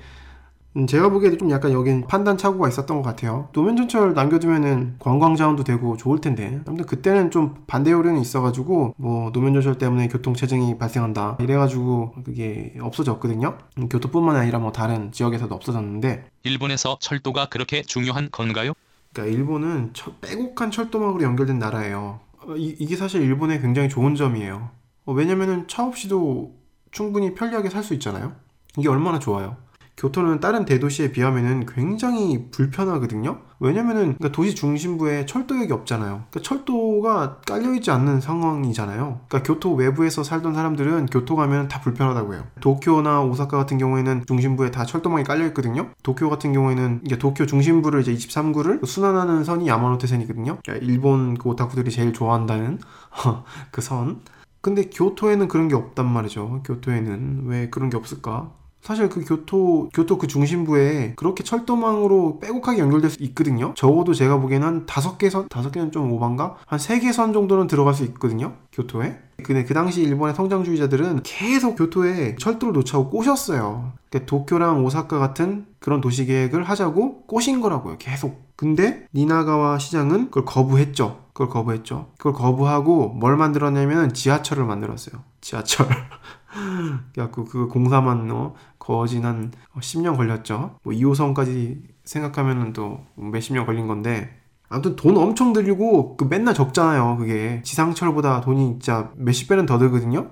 제가 보기에도 좀 약간 여긴 판단 착오가 있었던 것 같아요. 노면 전철 남겨두면은 관광 자원도 되고 좋을 텐데. 아무튼 그때는 좀 반대 요령이 있어가지고 뭐 노면 전철 때문에 교통 체증이 발생한다. 이래가지고 그게 없어졌거든요. 음, 교토뿐만 아니라 뭐 다른 지역에서도 없어졌는데. 일본에서 철도가 그렇게 중요한 건가요? 그러니까 일본은 처- 빼곡한 철도망으로 연결된 나라예요. 어, 이, 이게 사실 일본의 굉장히 좋은 점이에요. 어, 왜냐면은 차 없이도 충분히 편리하게 살 수 있잖아요. 이게 얼마나 좋아요. 교토는 다른 대도시에 비하면은 굉장히 불편하거든요. 왜냐면은 그러니까 도시 중심부에 철도역이 없잖아요. 그러니까 철도가 깔려 있지 않는 상황이잖아요. 그러니까 교토 외부에서 살던 사람들은 교토 가면 다 불편하다고 해요. 도쿄나 오사카 같은 경우에는 중심부에 다 철도망이 깔려 있거든요. 도쿄 같은 경우에는 이게 도쿄 중심부를 이제 23구를 순환하는 선이 야마노테선이거든요. 그러니까 일본 그 오타쿠들이 제일 좋아한다는 <laughs> 그 선. 근데 교토에는 그런 게 없단 말이죠. 교토에는 왜 그런 게 없을까? 사실 그 교토 교토 그 중심부에 그렇게 철도망으로 빼곡하게 연결될 수 있거든요. 적어도 제가 보기에는 한 다섯 개 선, 다섯 개는 좀 오반가? 한 세 개 선 정도는 들어갈 수 있거든요. 교토에. 근데 그 당시 일본의 성장주의자들은 계속 교토에 철도를 놓자고 꼬셨어요. 그러니까 도쿄랑 오사카 같은 그런 도시 계획을 하자고 꼬신 거라고요. 계속. 근데 니나가와 시장은 그걸 거부했죠. 그걸 거부했죠. 그걸 거부하고 뭘 만들었냐면 지하철을 만들었어요. 지하철. <laughs> 그래갖고 그 공사만 어, 거진 한 10년 걸렸죠. 뭐 2호선까지 생각하면은 또 몇십 년 걸린 건데 아무튼 돈 엄청 들이고 그 맨날 적잖아요. 그게 지상철보다 돈이 진짜 몇십 배는 더 들거든요.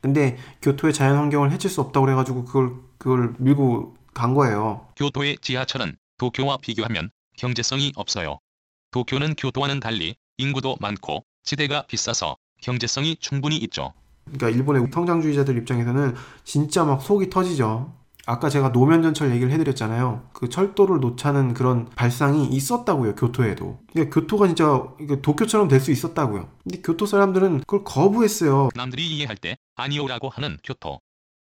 근데 교토의 자연 환경을 해칠 수 없다고 그래가지고 그걸 그걸 밀고 간 거예요. 교토의 지하철은 도쿄와 비교하면 경제성이 없어요. 도쿄는 교토와는 달리 인구도 많고 지대가 비싸서 경제성이 충분히 있죠. 그러니까 일본의 성장주의자들 입장에서는 진짜 막 속이 터지죠. 아까 제가 노면 전철 얘기를 해드렸잖아요. 그 철도를 놓자는 그런 발상이 있었다고요. 교토에도. 그러니까 교토가 진짜 도쿄처럼 될 수 있었다고요. 근데 교토 사람들은 그걸 거부했어요. 남들이 예 할 때 아니오라고 하는 교토.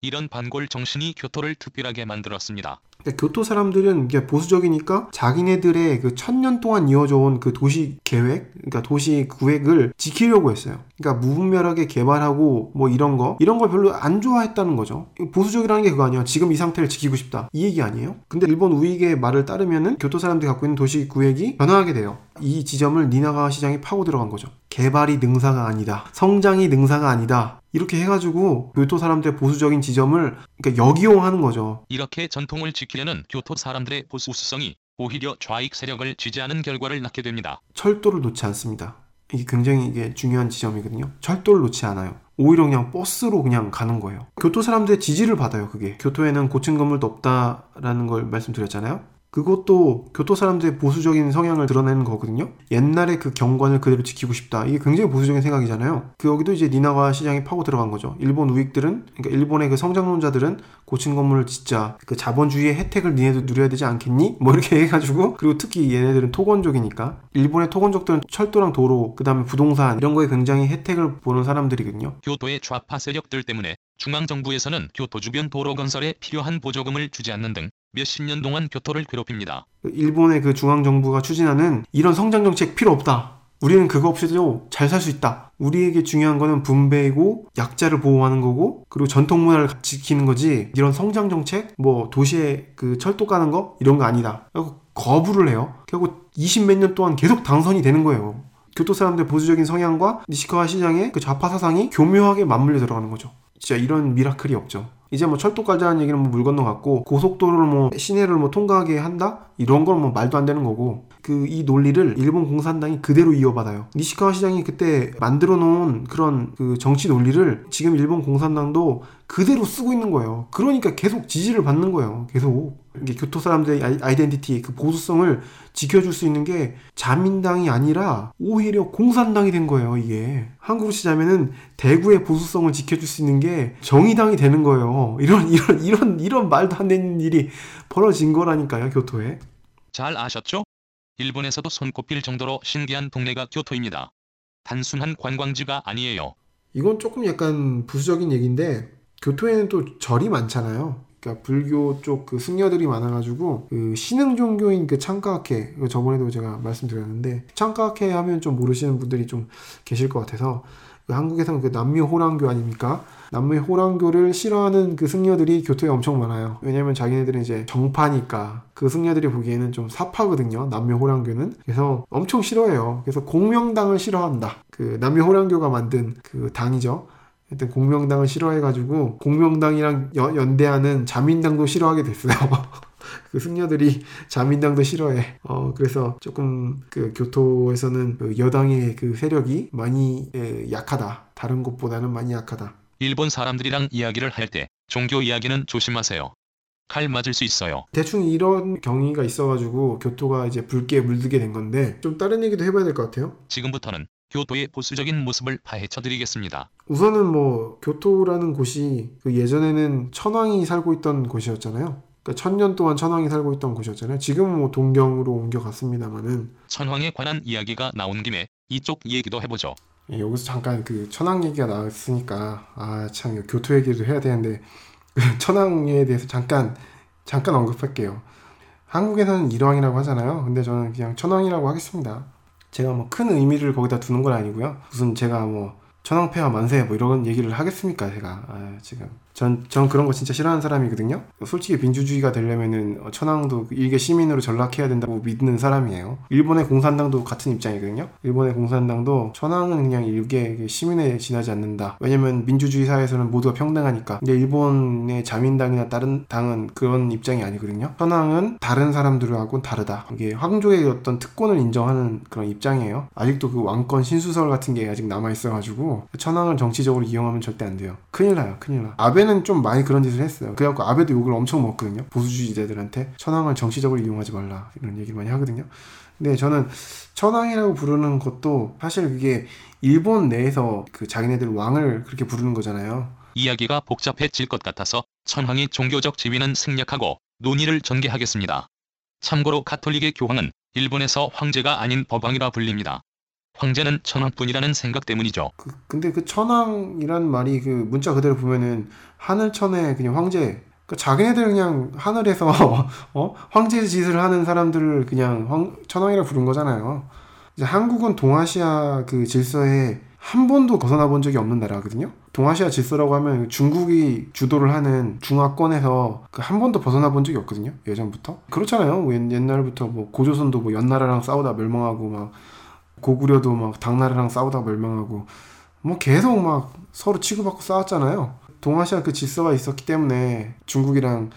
이런 반골 정신이 교토를 특별하게 만들었습니다. 그러니까 교토 사람들은 이게 보수적이니까 자기네들의 그 천년 동안 이어져 온 그 도시 계획, 그러니까 도시 구획을 지키려고 했어요. 그러니까 무분별하게 개발하고 뭐 이런 거, 이런 걸 별로 안 좋아했다는 거죠. 보수적이라는 게 그거 아니에요. 지금 이 상태를 지키고 싶다. 이 얘기 아니에요? 근데 일본 우익의 말을 따르면은 교토 사람들이 갖고 있는 도시 구획이 변화하게 돼요. 이 지점을 니나가 시장이 파고 들어간 거죠. 개발이 능사가 아니다. 성장이 능사가 아니다. 이렇게 해가지고 교토 사람들의 보수적인 지점을 그러니까 역이용하는 거죠. 이렇게 전통을 지키려는 교토 사람들의 보수성이 오히려 좌익 세력을 지지하는 결과를 낳게 됩니다. 철도를 놓지 않습니다. 이게 굉장히 이게 중요한 지점이거든요. 철도를 놓지 않아요. 오히려 그냥 버스로 그냥 가는 거예요. 교토 사람들의 지지를 받아요, 그게. 교토에는 고층 건물도 없다라는 걸 말씀드렸잖아요. 그것도 교토 사람들의 보수적인 성향을 드러내는 거거든요. 옛날의 그 경관을 그대로 지키고 싶다. 이게 굉장히 보수적인 생각이잖아요. 그 여기도 이제 니나와 시장이 파고 들어간 거죠. 일본 우익들은 그러니까 일본의 그 성장론자들은 고층 건물을 짓자. 그 자본주의의 혜택을 니네도 누려야 되지 않겠니? 뭐 이렇게 <laughs> 해가지고 그리고 특히 얘네들은 토건족이니까 일본의 토건족들은 철도랑 도로 그다음에 부동산 이런 거에 굉장히 혜택을 보는 사람들이거든요. 교토의 좌파 세력들 때문에 중앙정부에서는 교토 주변 도로 건설에 필요한 보조금을 주지 않는 등 몇십 년 동안 교토를 괴롭힙니다. 일본의 그 중앙 정부가 추진하는 이런 성장 정책 필요 없다. 우리는 그거 없이도 잘 살 수 있다. 우리에게 중요한 거는 분배이고 약자를 보호하는 거고 그리고 전통 문화를 지키는 거지. 이런 성장 정책 뭐 도시에 그 철도 까는 거 이런 거 아니다. 거부를 해요. 결국 20몇 년 동안 계속 당선이 되는 거예요. 교토 사람들 보수적인 성향과 니시카와 시장의 그 좌파 사상이 교묘하게 맞물려 들어가는 거죠. 진짜 이런 미라클이 없죠. 이제 뭐 철도 깔자는 얘기는 뭐 물 건너 갔고 고속도로를 뭐 시내를 뭐 통과하게 한다? 이런 건 뭐 말도 안 되는 거고 그 이 논리를 일본 공산당이 그대로 이어받아요. 니시카와 시장이 그때 만들어 놓은 그런 그 정치 논리를 지금 일본 공산당도 그대로 쓰고 있는 거예요. 그러니까 계속 지지를 받는 거예요. 계속 이게 교토 사람들의 아이- 아이 덴티티 그 보수성을 지켜줄 수 있는 게 자민당이 아니라 오히려 공산당이 된 거예요. 이게 한국으로 치자면은 대구의 보수성을 지켜줄 수 있는 게 정의당이 되는 거예요. 이런 이런 이런 이런 말도 안 되는 일이 벌어진 거라니까요. 교토에. 잘 아셨죠? 일본에서도 손꼽힐 정도로 신기한 동네가 교토입니다. 단순한 관광지가 아니에요. 이건 조금 약간 부수적인 얘기인데 교토에는 또 절이 많잖아요. 그러니까 불교 쪽 그 승려들이 많아가지고 그 신흥 종교인 그 창가학회 저번에도 제가 말씀드렸는데 창가학회 하면 좀 모르시는 분들이 좀 계실 것 같아서 그 한국에서는 그 남미 호랑교 아닙니까? 남미 호랑교를 싫어하는 그 승려들이 교토에 엄청 많아요. 왜냐면 자기네들은 이제 정파니까 그 승려들이 보기에는 좀 사파거든요. 남미 호랑교는 그래서 엄청 싫어해요. 그래서 공명당을 싫어한다. 그 남미 호랑교가 만든 그 당이죠. 하여튼 공명당을 싫어해가지고 공명당이랑 연- 연대하는 자민당도 싫어하게 됐어요. <laughs> <laughs> 그 승려들이 자민당도 싫어해. 어 그래서 조금 그 교토에서는 그 여당의 그 세력이 많이 예, 약하다. 다른 곳보다는 많이 약하다. 일본 사람들이랑 이야기를 할 때 종교 이야기는 조심하세요. 칼 맞을 수 있어요. 대충 이런 경위가 있어가지고 교토가 이제 붉게 물들게 된 건데 좀 다른 얘기도 해봐야 될 것 같아요. 지금부터는 교토의 보수적인 모습을 파헤쳐 드리겠습니다. 우선은 뭐 교토라는 곳이 그 예전에는 천황이 살고 있던 곳이었잖아요. 그러니까 천년 동안 천황이 살고 있던 곳이었잖아요. 지금은 뭐 동경으로 옮겨갔습니다만은 천황에 관한 이야기가 나온 김에 이쪽 얘기도 해보죠. 예, 여기서 잠깐 그 천황 얘기가 나왔으니까 아 참 교토 얘기도 해야 되는데 그 천황에 대해서 잠깐 잠깐 언급할게요. 한국에서는 일왕이라고 하잖아요. 근데 저는 그냥 천황이라고 하겠습니다. 제가 뭐 큰 의미를 거기다 두는 건 아니고요. 무슨 제가 뭐 천황폐하 만세 뭐 이런 얘기를 하겠습니까 제가? 아, 지금. 전, 전 그런 거 진짜 싫어하는 사람이거든요. 솔직히 민주주의가 되려면은 어, 천황도 일개 시민으로 전락해야 된다고 믿는 사람이에요. 일본의 공산당도 같은 입장이거든요. 일본의 공산당도 천황은 그냥 일개 시민에 지나지 않는다. 왜냐면 민주주의 사회에서는 모두가 평등하니까. 근데 일본의 자민당이나 다른 당은 그런 입장이 아니거든요. 천황은 다른 사람들하고는 다르다. 이게 황조의 어떤 특권을 인정하는 그런 입장이에요. 아직도 그 왕권 신수설 같은 게 아직 남아있어가지고 천황을 정치적으로 이용하면 절대 안 돼요. 큰일 나요 큰일 나. 아베는 좀 많이 그런 짓을 했어요. 그래갖고 아베도 욕을 엄청 먹거든요. 보수주의자들한테 천황을 정치적으로 이용하지 말라 이런 얘기를 많이 하거든요. 근데 저는 천황이라고 부르는 것도 사실 그게 일본 내에서 그 자기네들 왕을 그렇게 부르는 거잖아요. 이야기가 복잡해질 것 같아서 천황이 종교적 지위는 생략하고 논의를 전개하겠습니다. 참고로 가톨릭의 교황은 일본에서 황제가 아닌 법왕이라 불립니다. 황제는 천황뿐이라는 생각 때문이죠. 그, 근데 그 천황이란 말이 그 문자 그대로 보면은 하늘천의 그냥 황제. 그 자기네들 그냥 하늘에서 <laughs> 어 황제 짓을 하는 사람들을 그냥 황, 천황이라 부른 거잖아요. 이제 한국은 동아시아 그 질서에 한 번도 벗어나 본 적이 없는 나라거든요. 동아시아 질서라고 하면 중국이 주도를 하는 중화권에서 그 한 번도 벗어나 본 적이 없거든요. 예전부터. 그렇잖아요. 옛, 옛날부터 뭐 고조선도 뭐 연나라랑 싸우다 멸망하고 막 고구려도 막 당나라랑 싸우다 멸망하고 뭐 계속 막 서로 치고받고 싸웠잖아요. 동아시아 그 질서가 있었기 때문에 중국이랑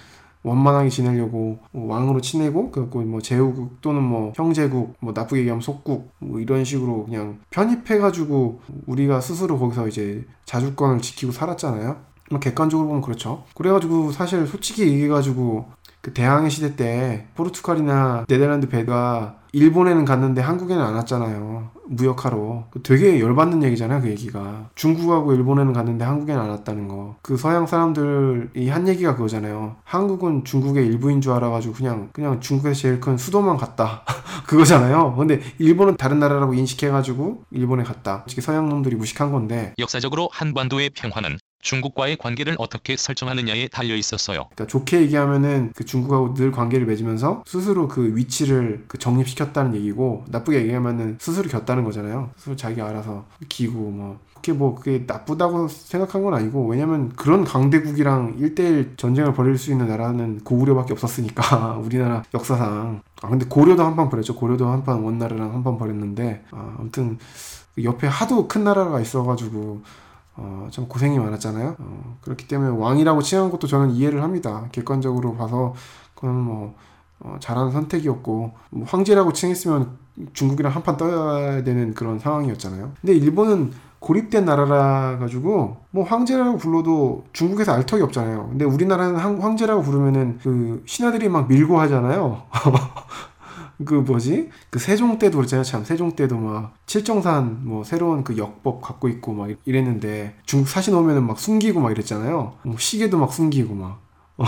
원만하게 지내려고 뭐 왕으로 치내고 그래갖고 뭐 제후국 또는 뭐 형제국 뭐 나쁘게 얘기하면 속국 뭐 이런 식으로 그냥 편입해가지고 우리가 스스로 거기서 이제 자주권을 지키고 살았잖아요. 뭐 객관적으로 보면 그렇죠. 그래가지고 사실 솔직히 얘기해가지고 그 대항해 시대 때 포르투갈이나 네덜란드 배가 일본에는 갔는데 한국에는 안 왔잖아요. 무역하러. 그 되게 열받는 얘기잖아요, 그 얘기가. 중국하고 일본에는 갔는데 한국에는 안 왔다는 거. 그 서양 사람들이 한 얘기가 그거잖아요. 한국은 중국의 일부인 줄 알아가지고 그냥, 그냥 중국에서 제일 큰 수도만 갔다. <laughs> 그거잖아요. 근데 일본은 다른 나라라고 인식해가지고 일본에 갔다. 솔직히 서양 놈들이 무식한 건데. 역사적으로 한반도의 평화는 중국과의 관계를 어떻게 설정하느냐에 달려 있었어요. 그러니까 좋게 얘기하면은 그 중국하고 늘 관계를 맺으면서 스스로 그 위치를 그 정립시켰다는 얘기고 나쁘게 얘기하면은 스스로 겼다는 거잖아요. 스스로 자기가 알아서 기고 뭐 그게 뭐 그게 나쁘다고 생각한 건 아니고 왜냐면 그런 강대국이랑 1대1 전쟁을 벌일 수 있는 나라는 고구려밖에 없었으니까 <laughs> 우리나라 역사상 아 근데 고려도 한판 벌였죠. 고려도 한판 원나라랑 한판 벌였는데 아, 아무튼 옆에 하도 큰 나라가 있어가지고 어, 좀 고생이 많았잖아요. 어, 그렇기 때문에 왕이라고 칭한 것도 저는 이해를 합니다. 객관적으로 봐서 그건 뭐 어, 잘한 선택이었고 뭐 황제라고 칭했으면 중국이랑 한판 떠야 되는 그런 상황이었잖아요. 근데 일본은 고립된 나라라 가지고 뭐 황제라고 불러도 중국에서 알 턱이 없잖아요. 근데 우리나라는 한- 황제라고 부르면은 그 신하들이 막 밀고 하잖아요. <laughs> 그 뭐지? 그 세종 때도 그렇잖아요. 참 세종 때도 막 칠정산 뭐 새로운 그 역법 갖고 있고 막 이랬는데 중국 사신 오면은 막 숨기고 막 이랬잖아요. 뭐 시계도 막 숨기고 막 <laughs> 어,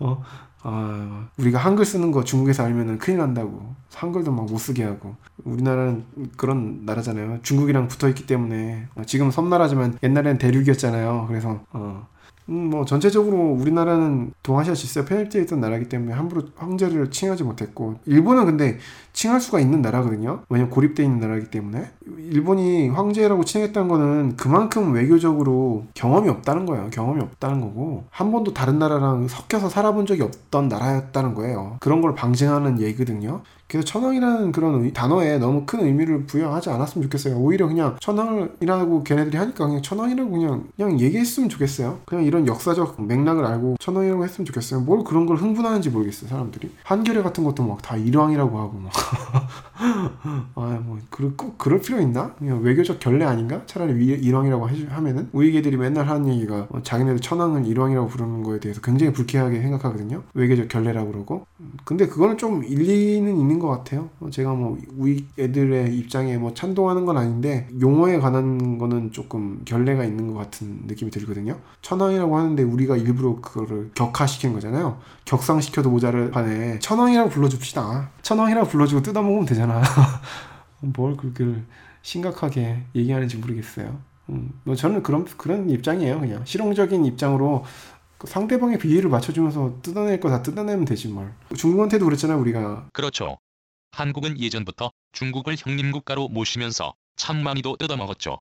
어, 아 우리가 한글 쓰는 거 중국에서 알면은 큰일 난다고 한글도 막 못 쓰게 하고 우리나라는 그런 나라잖아요. 중국이랑 붙어 있기 때문에 어, 지금 섬나라지만 옛날엔 대륙이었잖아요. 그래서 어 음, 뭐 전체적으로 우리나라는 동아시아 질서에 편입되어 있던 나라이기 때문에 함부로 황제를 칭하지 못했고 일본은 근데 칭할 수가 있는 나라거든요. 왜냐면 고립되어 있는 나라이기 때문에 일본이 황제라고 칭했다는 거는 그만큼 외교적으로 경험이 없다는 거예요. 경험이 없다는 거고 한 번도 다른 나라랑 섞여서 살아본 적이 없던 나라였다는 거예요. 그런 걸 방증하는 얘기거든요. 그래서 천황이라는 그런 의- 단어에 너무 큰 의미를 부여하지 않았으면 좋겠어요. 오히려 그냥 천황이라고 걔네들이 하니까 그냥 천황이라고 그냥 그냥 얘기했으면 좋겠어요. 그냥 이런 역사적 맥락을 알고 천황이라고 했으면 좋겠어요. 뭘 그런 걸 흥분하는지 모르겠어요, 사람들이. 한겨레 같은 것도 막 다 일왕이라고 하고 막. <laughs> 아, 뭐, 그, 꼭 그럴 필요 있나? 그냥 외교적 결례 아닌가? 차라리 위, 일왕이라고 해, 하면은? 우리 개들이 맨날 하는 얘기가 어, 자기네들 천황을 일왕이라고 부르는 거에 대해서 굉장히 불쾌하게 생각하거든요. 외교적 결례라고 그러고. 음, 근데 그거는 좀 일리는 있는 것 같아요. 어, 제가 뭐, 우리 애들의 입장에 뭐 찬동하는 건 아닌데, 용어에 관한 거는 조금 결례가 있는 것 같은 느낌이 들거든요. 천황이라고 하는데 우리가 일부러 그거를 격화시킨 거잖아요. 격상시켜도 모자를 판에 천황이라고 불러줍시다. 천황이라고 불러주고 뜯어먹으면 되잖아. <laughs> 뭘 그렇게 심각하게 얘기하는지 모르겠어요. 음, 뭐 저는 그런 그런 입장이에요. 그냥 실용적인 입장으로 그 상대방의 비위를 맞춰주면서 뜯어낼 거 다 뜯어내면 되지 뭘. 중국한테도 그랬잖아요. 우리가 그렇죠. 한국은 예전부터 중국을 형님 국가로 모시면서 참 많이도 뜯어먹었죠.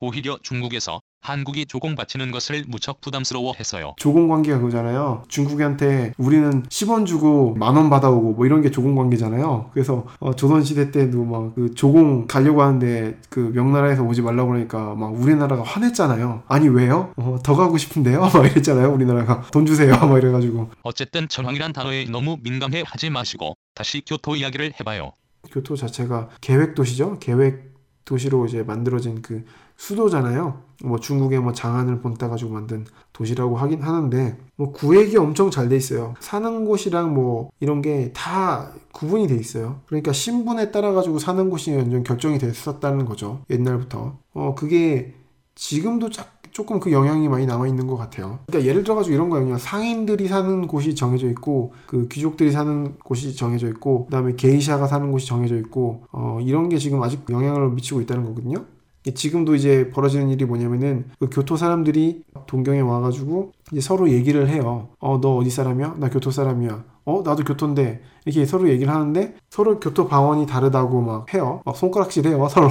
오히려 중국에서 한국이 조공 바치는 것을 무척 부담스러워해서요. 조공 관계가 그거잖아요. 중국한테 우리는 10원 주고 만 원 받아오고 뭐 이런 게 조공 관계잖아요. 그래서 어, 조선 시대 때도 막 그 조공 가려고 하는데 그 명나라에서 오지 말라고 그러니까 막 우리나라가 화냈잖아요. 아니 왜요? 어, 더 가고 싶은데요? <laughs> 막 이랬잖아요. 우리나라가 돈 주세요. <laughs> 막 이래가지고 어쨌든 전황이란 단어에 너무 민감해 하지 마시고 다시 교토 이야기를 해봐요. 교토 자체가 계획 도시죠. 계획 도시로 이제 만들어진 그 수도잖아요. 뭐 중국의 뭐 장안을 본따 가지고 만든 도시라고 하긴 하는데 뭐 구획이 엄청 잘 돼 있어요. 사는 곳이랑 뭐 이런 게 다 구분이 돼 있어요. 그러니까 신분에 따라 가지고 사는 곳이 완전 결정이 됐었다는 거죠. 옛날부터. 어 그게 지금도 짝 조금 그 영향이 많이 남아 있는 것 같아요. 그러니까 예를 들어가지고 이런 거예요. 그냥 상인들이 사는 곳이 정해져 있고, 그 귀족들이 사는 곳이 정해져 있고, 그다음에 게이샤가 사는 곳이 정해져 있고, 어, 이런 게 지금 아직 영향을 미치고 있다는 거거든요. 지금도 이제 벌어지는 일이 뭐냐면은 그 교토 사람들이 동경에 와가지고 이제 서로 얘기를 해요. 어, 너 어디 사람이야? 나 교토 사람이야. 어, 나도 교토인데 이렇게 서로 얘기를 하는데 서로 교토 방언이 다르다고 막 해요. 막 손가락질해요 <laughs> 서로.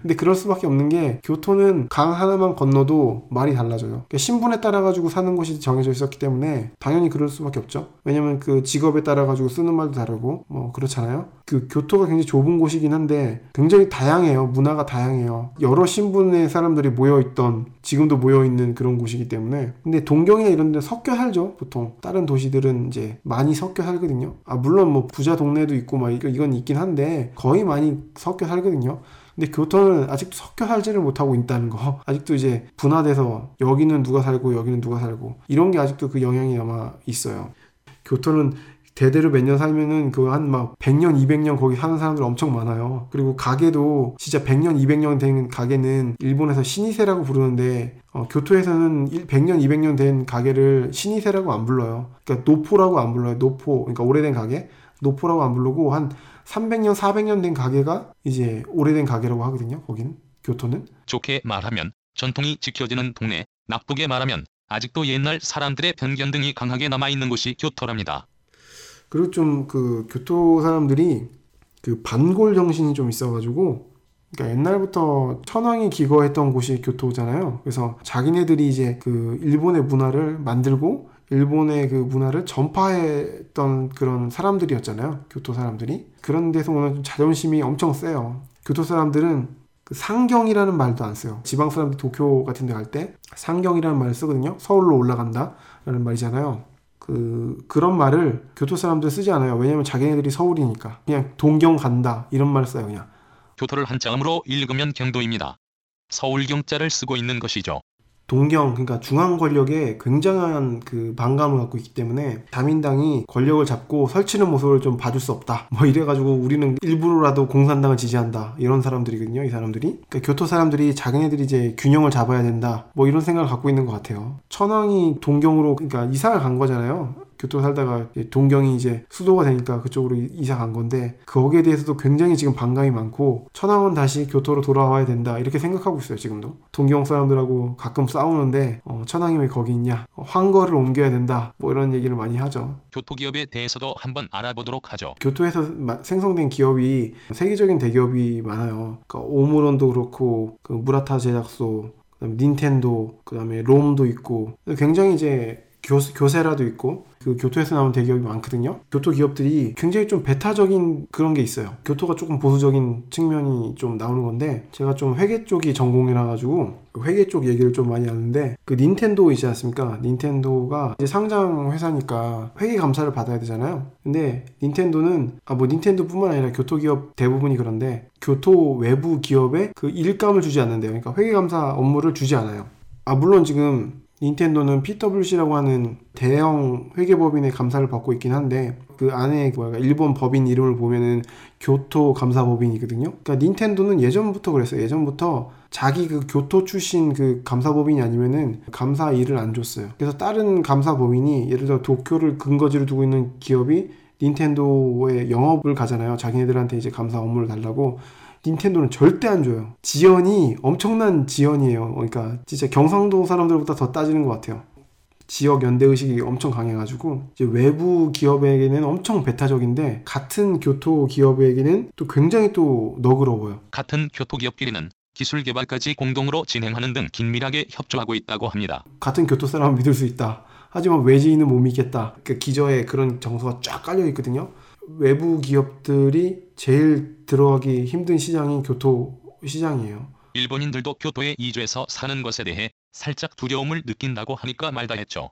근데 그럴 수밖에 없는 게 교토는 강 하나만 건너도 말이 달라져요. 그러니까 신분에 따라 가지고 사는 곳이 정해져 있었기 때문에 당연히 그럴 수밖에 없죠. 왜냐면 그 직업에 따라 가지고 쓰는 말도 다르고 뭐 그렇잖아요. 그 교토가 굉장히 좁은 곳이긴 한데 굉장히 다양해요. 문화가 다양해요. 여러 신분의 사람들이 모여 있던 지금도 모여 있는 그런 곳이기 때문에 근데 동경이나 이런 데 섞여 살죠. 보통 다른 도시들은 이제 많이 섞여 살거든요. 아 물론 뭐 부자 동네도 있고 막 이건 있긴 한데 거의 많이 섞여 살거든요. 근데 교토는 아직도 섞여 살지를 못하고 있다는 거. <laughs> 아직도 이제 분화돼서 여기는 누가 살고 여기는 누가 살고 이런 게 아직도 그 영향이 남아 있어요. 교토는 대대로 몇 년 살면은 그 한 막 100년, 200년 거기 사는 사람들 엄청 많아요. 그리고 가게도 진짜 100년, 200년 된 가게는 일본에서 신이세라고 부르는데 어, 교토에서는 100년, 200년 된 가게를 신이세라고 안 불러요. 그러니까 노포라고 안 불러요. 노포. 그러니까 오래된 가게. 노포라고 안 부르고 한 300년, 400년 된 가게가 이제 오래된 가게라고 하거든요. 거기는 교토는. 좋게 말하면 전통이 지켜지는 동네, 나쁘게 말하면 아직도 옛날 사람들의 편견 등이 강하게 남아 있는 곳이 교토랍니다. 그리고 좀 그 교토 사람들이 그 반골 정신이 좀 있어가지고 그러니까 옛날부터 천황이 기거했던 곳이 교토잖아요. 그래서 자기네들이 이제 그 일본의 문화를 만들고 일본의 그 문화를 전파했던 그런 사람들이었잖아요. 교토 사람들이. 그런 데서 오는 좀 자존심이 엄청 세요. 교토 사람들은 그 상경이라는 말도 안 써요. 지방 사람들 도쿄 같은 데 갈 때 상경이라는 말을 쓰거든요. 서울로 올라간다 라는 말이잖아요. 그 그런 말을 교토 사람들 쓰지 않아요. 왜냐면 자기네들이 서울이니까. 그냥 동경 간다 이런 말 써요, 그냥. 교토를 한자음으로 읽으면 경도입니다. 서울 경자를 쓰고 있는 것이죠. 동경 그러니까 중앙 권력에 굉장한 그 반감을 갖고 있기 때문에 자민당이 권력을 잡고 설치는 모습을 좀 봐줄 수 없다. 뭐 이래가지고 우리는 일부러라도 공산당을 지지한다. 이런 사람들이거든요. 이 사람들이. 그러니까 교토 사람들이 자기네들이 이제 균형을 잡아야 된다. 뭐 이런 생각을 갖고 있는 것 같아요. 천황이 동경으로 그러니까 이사를 간 거잖아요. 교토 살다가 동경이 이제 수도가 되니까 그쪽으로 이- 이사 간 건데 거기에 대해서도 굉장히 지금 반감이 많고 천황은 다시 교토로 돌아와야 된다 이렇게 생각하고 있어요 지금도 동경 사람들하고 가끔 싸우는데 어, 천황이 왜 거기 있냐 어, 황거를 옮겨야 된다 뭐 이런 얘기를 많이 하죠 교토 기업에 대해서도 한번 알아보도록 하죠. 교토에서 마- 생성된 기업이 세계적인 대기업이 많아요. 그러니까 오므론도 그렇고 그 무라타 제작소, 그다음에 닌텐도, 그 다음에 롬도 있고 굉장히 이제 교, 교세라도 있고 그 교토에서 나온 대기업이 많거든요. 교토 기업들이 굉장히 좀 배타적인 그런 게 있어요. 교토가 조금 보수적인 측면이 좀 나오는 건데 제가 좀 회계 쪽이 전공이라 가지고 회계 쪽 얘기를 좀 많이 하는데 그 닌텐도 있지 않습니까? 닌텐도가 이제 상장 회사니까 회계 감사를 받아야 되잖아요. 근데 닌텐도는 아 뭐 닌텐도뿐만 아니라 교토 기업 대부분이 그런데 교토 외부 기업에 그 일감을 주지 않는데요. 그러니까 회계 감사 업무를 주지 않아요. 아 물론 지금 닌텐도는 PwC라고 하는 대형 회계법인의 감사를 받고 있긴 한데 그 안에 뭐야 일본 법인 이름을 보면은 교토 감사법인이거든요. 그러니까 닌텐도는 예전부터 그랬어요. 예전부터 자기 그 교토 출신 그 감사법인이 아니면은 감사 일을 안 줬어요. 그래서 다른 감사법인이 예를 들어 도쿄를 근거지로 두고 있는 기업이 닌텐도의 영업을 가잖아요. 자기네들한테 이제 감사 업무를 달라고. 닌텐도는 절대 안 줘요. 지연이 엄청난 지연이에요. 그러니까 진짜 경상도 사람들보다 더 따지는 것 같아요. 지역 연대 의식이 엄청 강해가지고 이제 외부 기업에게는 엄청 배타적인데 같은 교토 기업에게는 또 굉장히 또 너그러워요. 같은 교토 기업끼리는 기술 개발까지 공동으로 진행하는 등 긴밀하게 협조하고 있다고 합니다. 같은 교토 사람은 믿을 수 있다. 하지만 외지인은 못 믿겠다. 그 기저에 그런 정서가 쫙 깔려 있거든요. 외부 기업들이 제일 들어가기 힘든 시장이 교토 시장이에요. 일본인들도 교토에 이주해서 사는 것에 대해 살짝 두려움을 느낀다고 하니까 말다 했죠.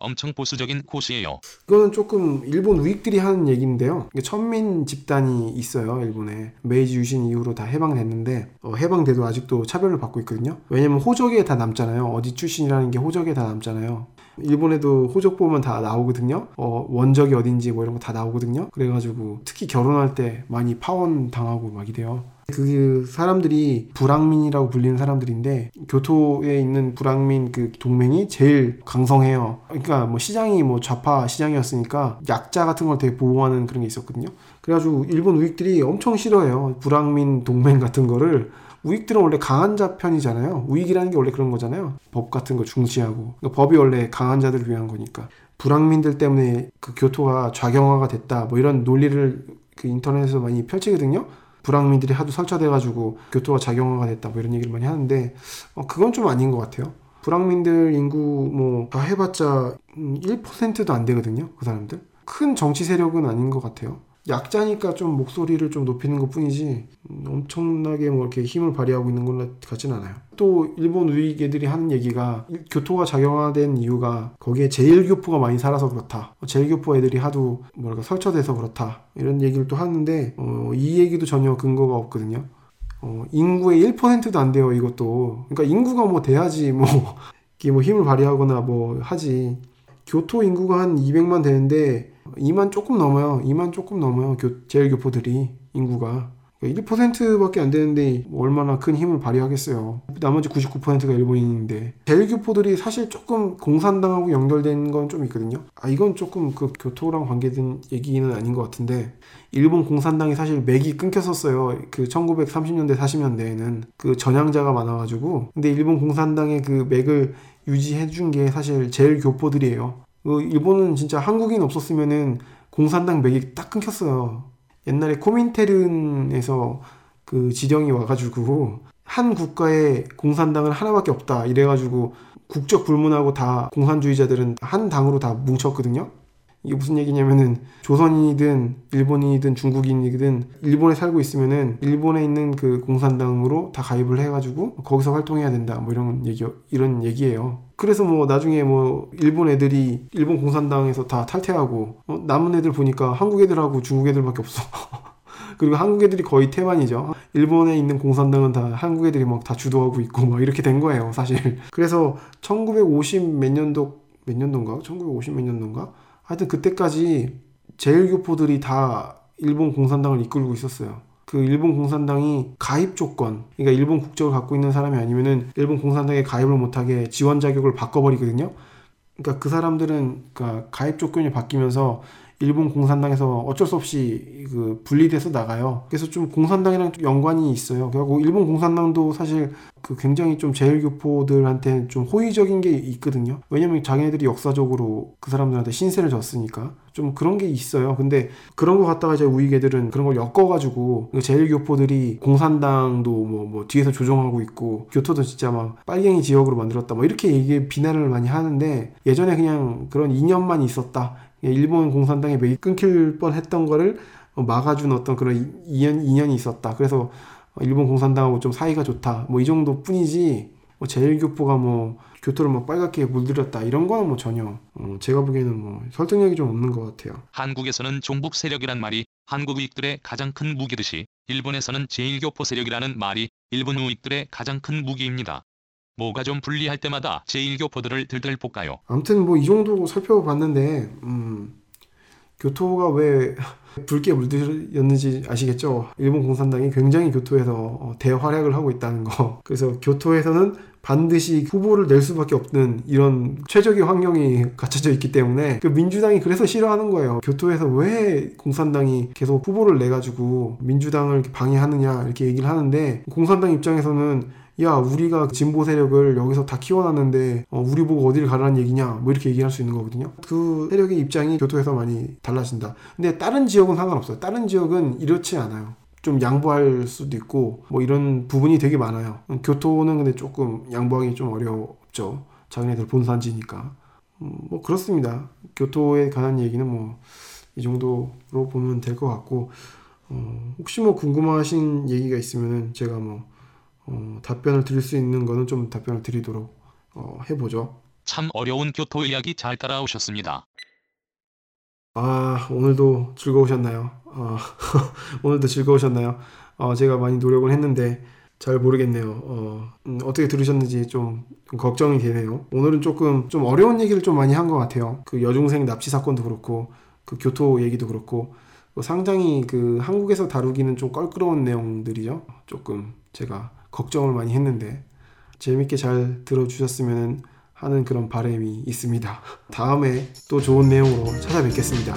엄청 보수적인 곳이에요. 이거는 조금 일본 우익들이 하는 얘기인데요. 천민 집단이 있어요, 일본에. 메이지 유신 이후로 다 해방됐는데, 어, 해방돼도 아직도 차별을 받고 있거든요. 왜냐면 호적에 다 남잖아요. 어디 출신이라는 게 호적에 다 남잖아요. 일본에도 호적 보면 다 나오거든요. 어, 원적이 어딘지 뭐 이런 거 다 나오거든요. 그래가지고 특히 결혼할 때 많이 파혼 당하고 막 이래요. 그 사람들이 불황민이라고 불리는 사람들인데 교토에 있는 불황민 그 동맹이 제일 강성해요. 그러니까 뭐 시장이 뭐 좌파 시장이었으니까 약자 같은 걸 되게 보호하는 그런 게 있었거든요. 그래가지고 일본 우익들이 엄청 싫어해요. 불황민 동맹 같은 거를 우익들은 원래 강한 자 편이잖아요. 우익이라는 게 원래 그런 거잖아요. 법 같은 거 중시하고 그러니까 법이 원래 강한 자들을 위한 거니까 불황민들 때문에 그 교토가 좌경화가 됐다. 뭐 이런 논리를 그 인터넷에서 많이 펼치거든요. 불황민들이 하도 설치돼가지고 교토가 작용화가 됐다 뭐 이런 얘기를 많이 하는데 어, 그건 좀 아닌 것 같아요. 불황민들 인구 뭐 다 해봤자 음, 1%도 안 되거든요. 그 사람들 큰 정치 세력은 아닌 것 같아요. 약자니까 좀 목소리를 좀 높이는 것 뿐이지 음, 엄청나게 뭐 이렇게 힘을 발휘하고 있는 것 같진 않아요. 또 일본 우익 애들이 하는 얘기가 일- 교토가 작용화된 이유가 거기에 제일교포가 많이 살아서 그렇다. 제일교포 애들이 하도 뭐랄까 설쳐돼서 그렇다. 이런 얘기를 또 하는데 어, 이 얘기도 전혀 근거가 없거든요. 어, 인구의 1%도 안 돼요, 이것도. 그러니까 인구가 뭐 돼야지 뭐, <laughs> 이게 뭐 힘을 발휘하거나 뭐 하지. 교토 인구가 한 200만 되는데 2만 조금 넘어요. 2만 조금 넘어요. 교, 제일 교포들이 인구가. 1%밖에 안 되는데 뭐 얼마나 큰 힘을 발휘하겠어요. 나머지 99%가 일본인인데 제일교포들이 사실 조금 공산당하고 연결된 건 좀 있거든요. 아 이건 조금 그 교토랑 관계된 얘기는 아닌 것 같은데 일본 공산당이 사실 맥이 끊겼었어요. 그 1930년대 40년대에는 그 전향자가 많아가지고 근데 일본 공산당의 그 맥을 유지해 준 게 사실 제일 교포들이에요. 그 일본은 진짜 한국인 없었으면은 공산당 맥이 딱 끊겼어요. 옛날에 코민테른에서 그 지령이 와가지고 한 국가에 공산당은 하나밖에 없다 이래가지고 국적 불문하고 다 공산주의자들은 한 당으로 다 뭉쳤거든요. 이게 무슨 얘기냐면은 조선인이든 일본인이든 중국인이든 일본에 살고 있으면은 일본에 있는 그 공산당으로 다 가입을 해가지고 거기서 활동해야 된다 뭐 이런 얘기 이런 얘기예요. 그래서 뭐 나중에 뭐 일본 애들이 일본 공산당에서 다 탈퇴하고 어, 남은 애들 보니까 한국 애들하고 중국 애들밖에 없어. <laughs> 그리고 한국 애들이 거의 태반이죠. 일본에 있는 공산당은 다 한국 애들이 막 다 주도하고 있고 막 이렇게 된 거예요, 사실. 그래서 1950 몇 년도 몇 년도인가? 1950 몇 년도인가? 하여튼 그때까지 제일교포들이 다 일본 공산당을 이끌고 있었어요. 그 일본 공산당이 가입 조건, 그러니까 일본 국적을 갖고 있는 사람이 아니면은 일본 공산당에 가입을 못하게 지원 자격을 바꿔버리거든요. 그러니까 그 사람들은 그러니까 가입 조건이 바뀌면서 일본 공산당에서 어쩔 수 없이 그 분리돼서 나가요. 그래서 좀 공산당이랑 좀 연관이 있어요. 그리고 일본 공산당도 사실 그 굉장히 좀 제일교포들한테 좀 호의적인 게 있거든요. 왜냐면 자기네들이 역사적으로 그 사람들한테 신세를 졌으니까 좀 그런 게 있어요. 근데 그런 거 갖다가 이제 우익애들은 그런 걸 엮어가지고 그 제일교포들이 공산당도 뭐, 뭐 뒤에서 조종하고 있고 교토도 진짜 막 빨갱이 지역으로 만들었다 뭐 이렇게 얘기 비난을 많이 하는데 예전에 그냥 그런 이념만 있었다. 예, 일본 공산당의 맥이 끊길 뻔했던 거를 막아준 어떤 그런 인연, 인연이 있었다. 그래서 일본 공산당하고 좀 사이가 좋다. 뭐 이 정도 뿐이지, 뭐 제일교포가 뭐 교토를 막 빨갛게 물들였다. 이런 거는 뭐 전혀, 어, 제가 보기에는 뭐 설득력이 좀 없는 것 같아요. 한국에서는 종북 세력이란 말이 한국 우익들의 가장 큰 무기듯이 일본에서는 제일교포 세력이라는 말이 일본 우익들의 가장 큰 무기입니다. 뭐가 좀 불리할 때마다 제1교포들을 들들 볶아요. 아무튼 뭐 이 정도 살펴봤는데 음, 교토가 왜 <laughs> 붉게 물들였는지 아시겠죠? 일본 공산당이 굉장히 교토에서 어, 대활약을 하고 있다는 거. <laughs> 그래서 교토에서는 반드시 후보를 낼 수밖에 없는 이런 최적의 환경이 갖춰져 있기 때문에 그 민주당이 그래서 싫어하는 거예요. 교토에서 왜 공산당이 계속 후보를 내가지고 민주당을 방해하느냐 이렇게 얘기를 하는데 공산당 입장에서는 야 우리가 진보 세력을 여기서 다 키워놨는데 어, 우리 보고 어디를 가라는 얘기냐? 뭐 이렇게 얘기할 수 있는 거거든요. 그 세력의 입장이 교토에서 많이 달라진다. 근데 다른 지역은 상관없어요. 다른 지역은 이렇지 않아요. 좀 양보할 수도 있고 뭐 이런 부분이 되게 많아요. 교토는 근데 조금 양보하기 좀 어렵죠. 자기네들 본산지니까. 음, 뭐 그렇습니다. 교토에 관한 얘기는 뭐 이 정도로 보면 될 것 같고 어, 혹시 뭐 궁금하신 얘기가 있으면은 제가 뭐 어, 답변을 드릴 수 있는 거는 좀 답변을 드리도록 어, 해보죠. 참 어려운 교토 이야기 잘 따라오셨습니다. 아 오늘도 즐거우셨나요? 어, <laughs> 오늘도 즐거우셨나요? 어, 제가 많이 노력을 했는데 잘 모르겠네요. 어, 음, 어떻게 들으셨는지 좀, 좀, 걱정이 되네요. 오늘은 조금 좀 어려운 얘기를 좀 많이 한 것 같아요. 그 여중생 납치 사건도 그렇고 그 교토 얘기도 그렇고 상당히 그 한국에서 다루기는 좀 껄끄러운 내용들이죠. 조금 제가 걱정을 많이 했는데 재밌게 잘 들어주셨으면 하는 그런 바람이 있습니다. 다음에 또 좋은 내용으로 찾아뵙겠습니다.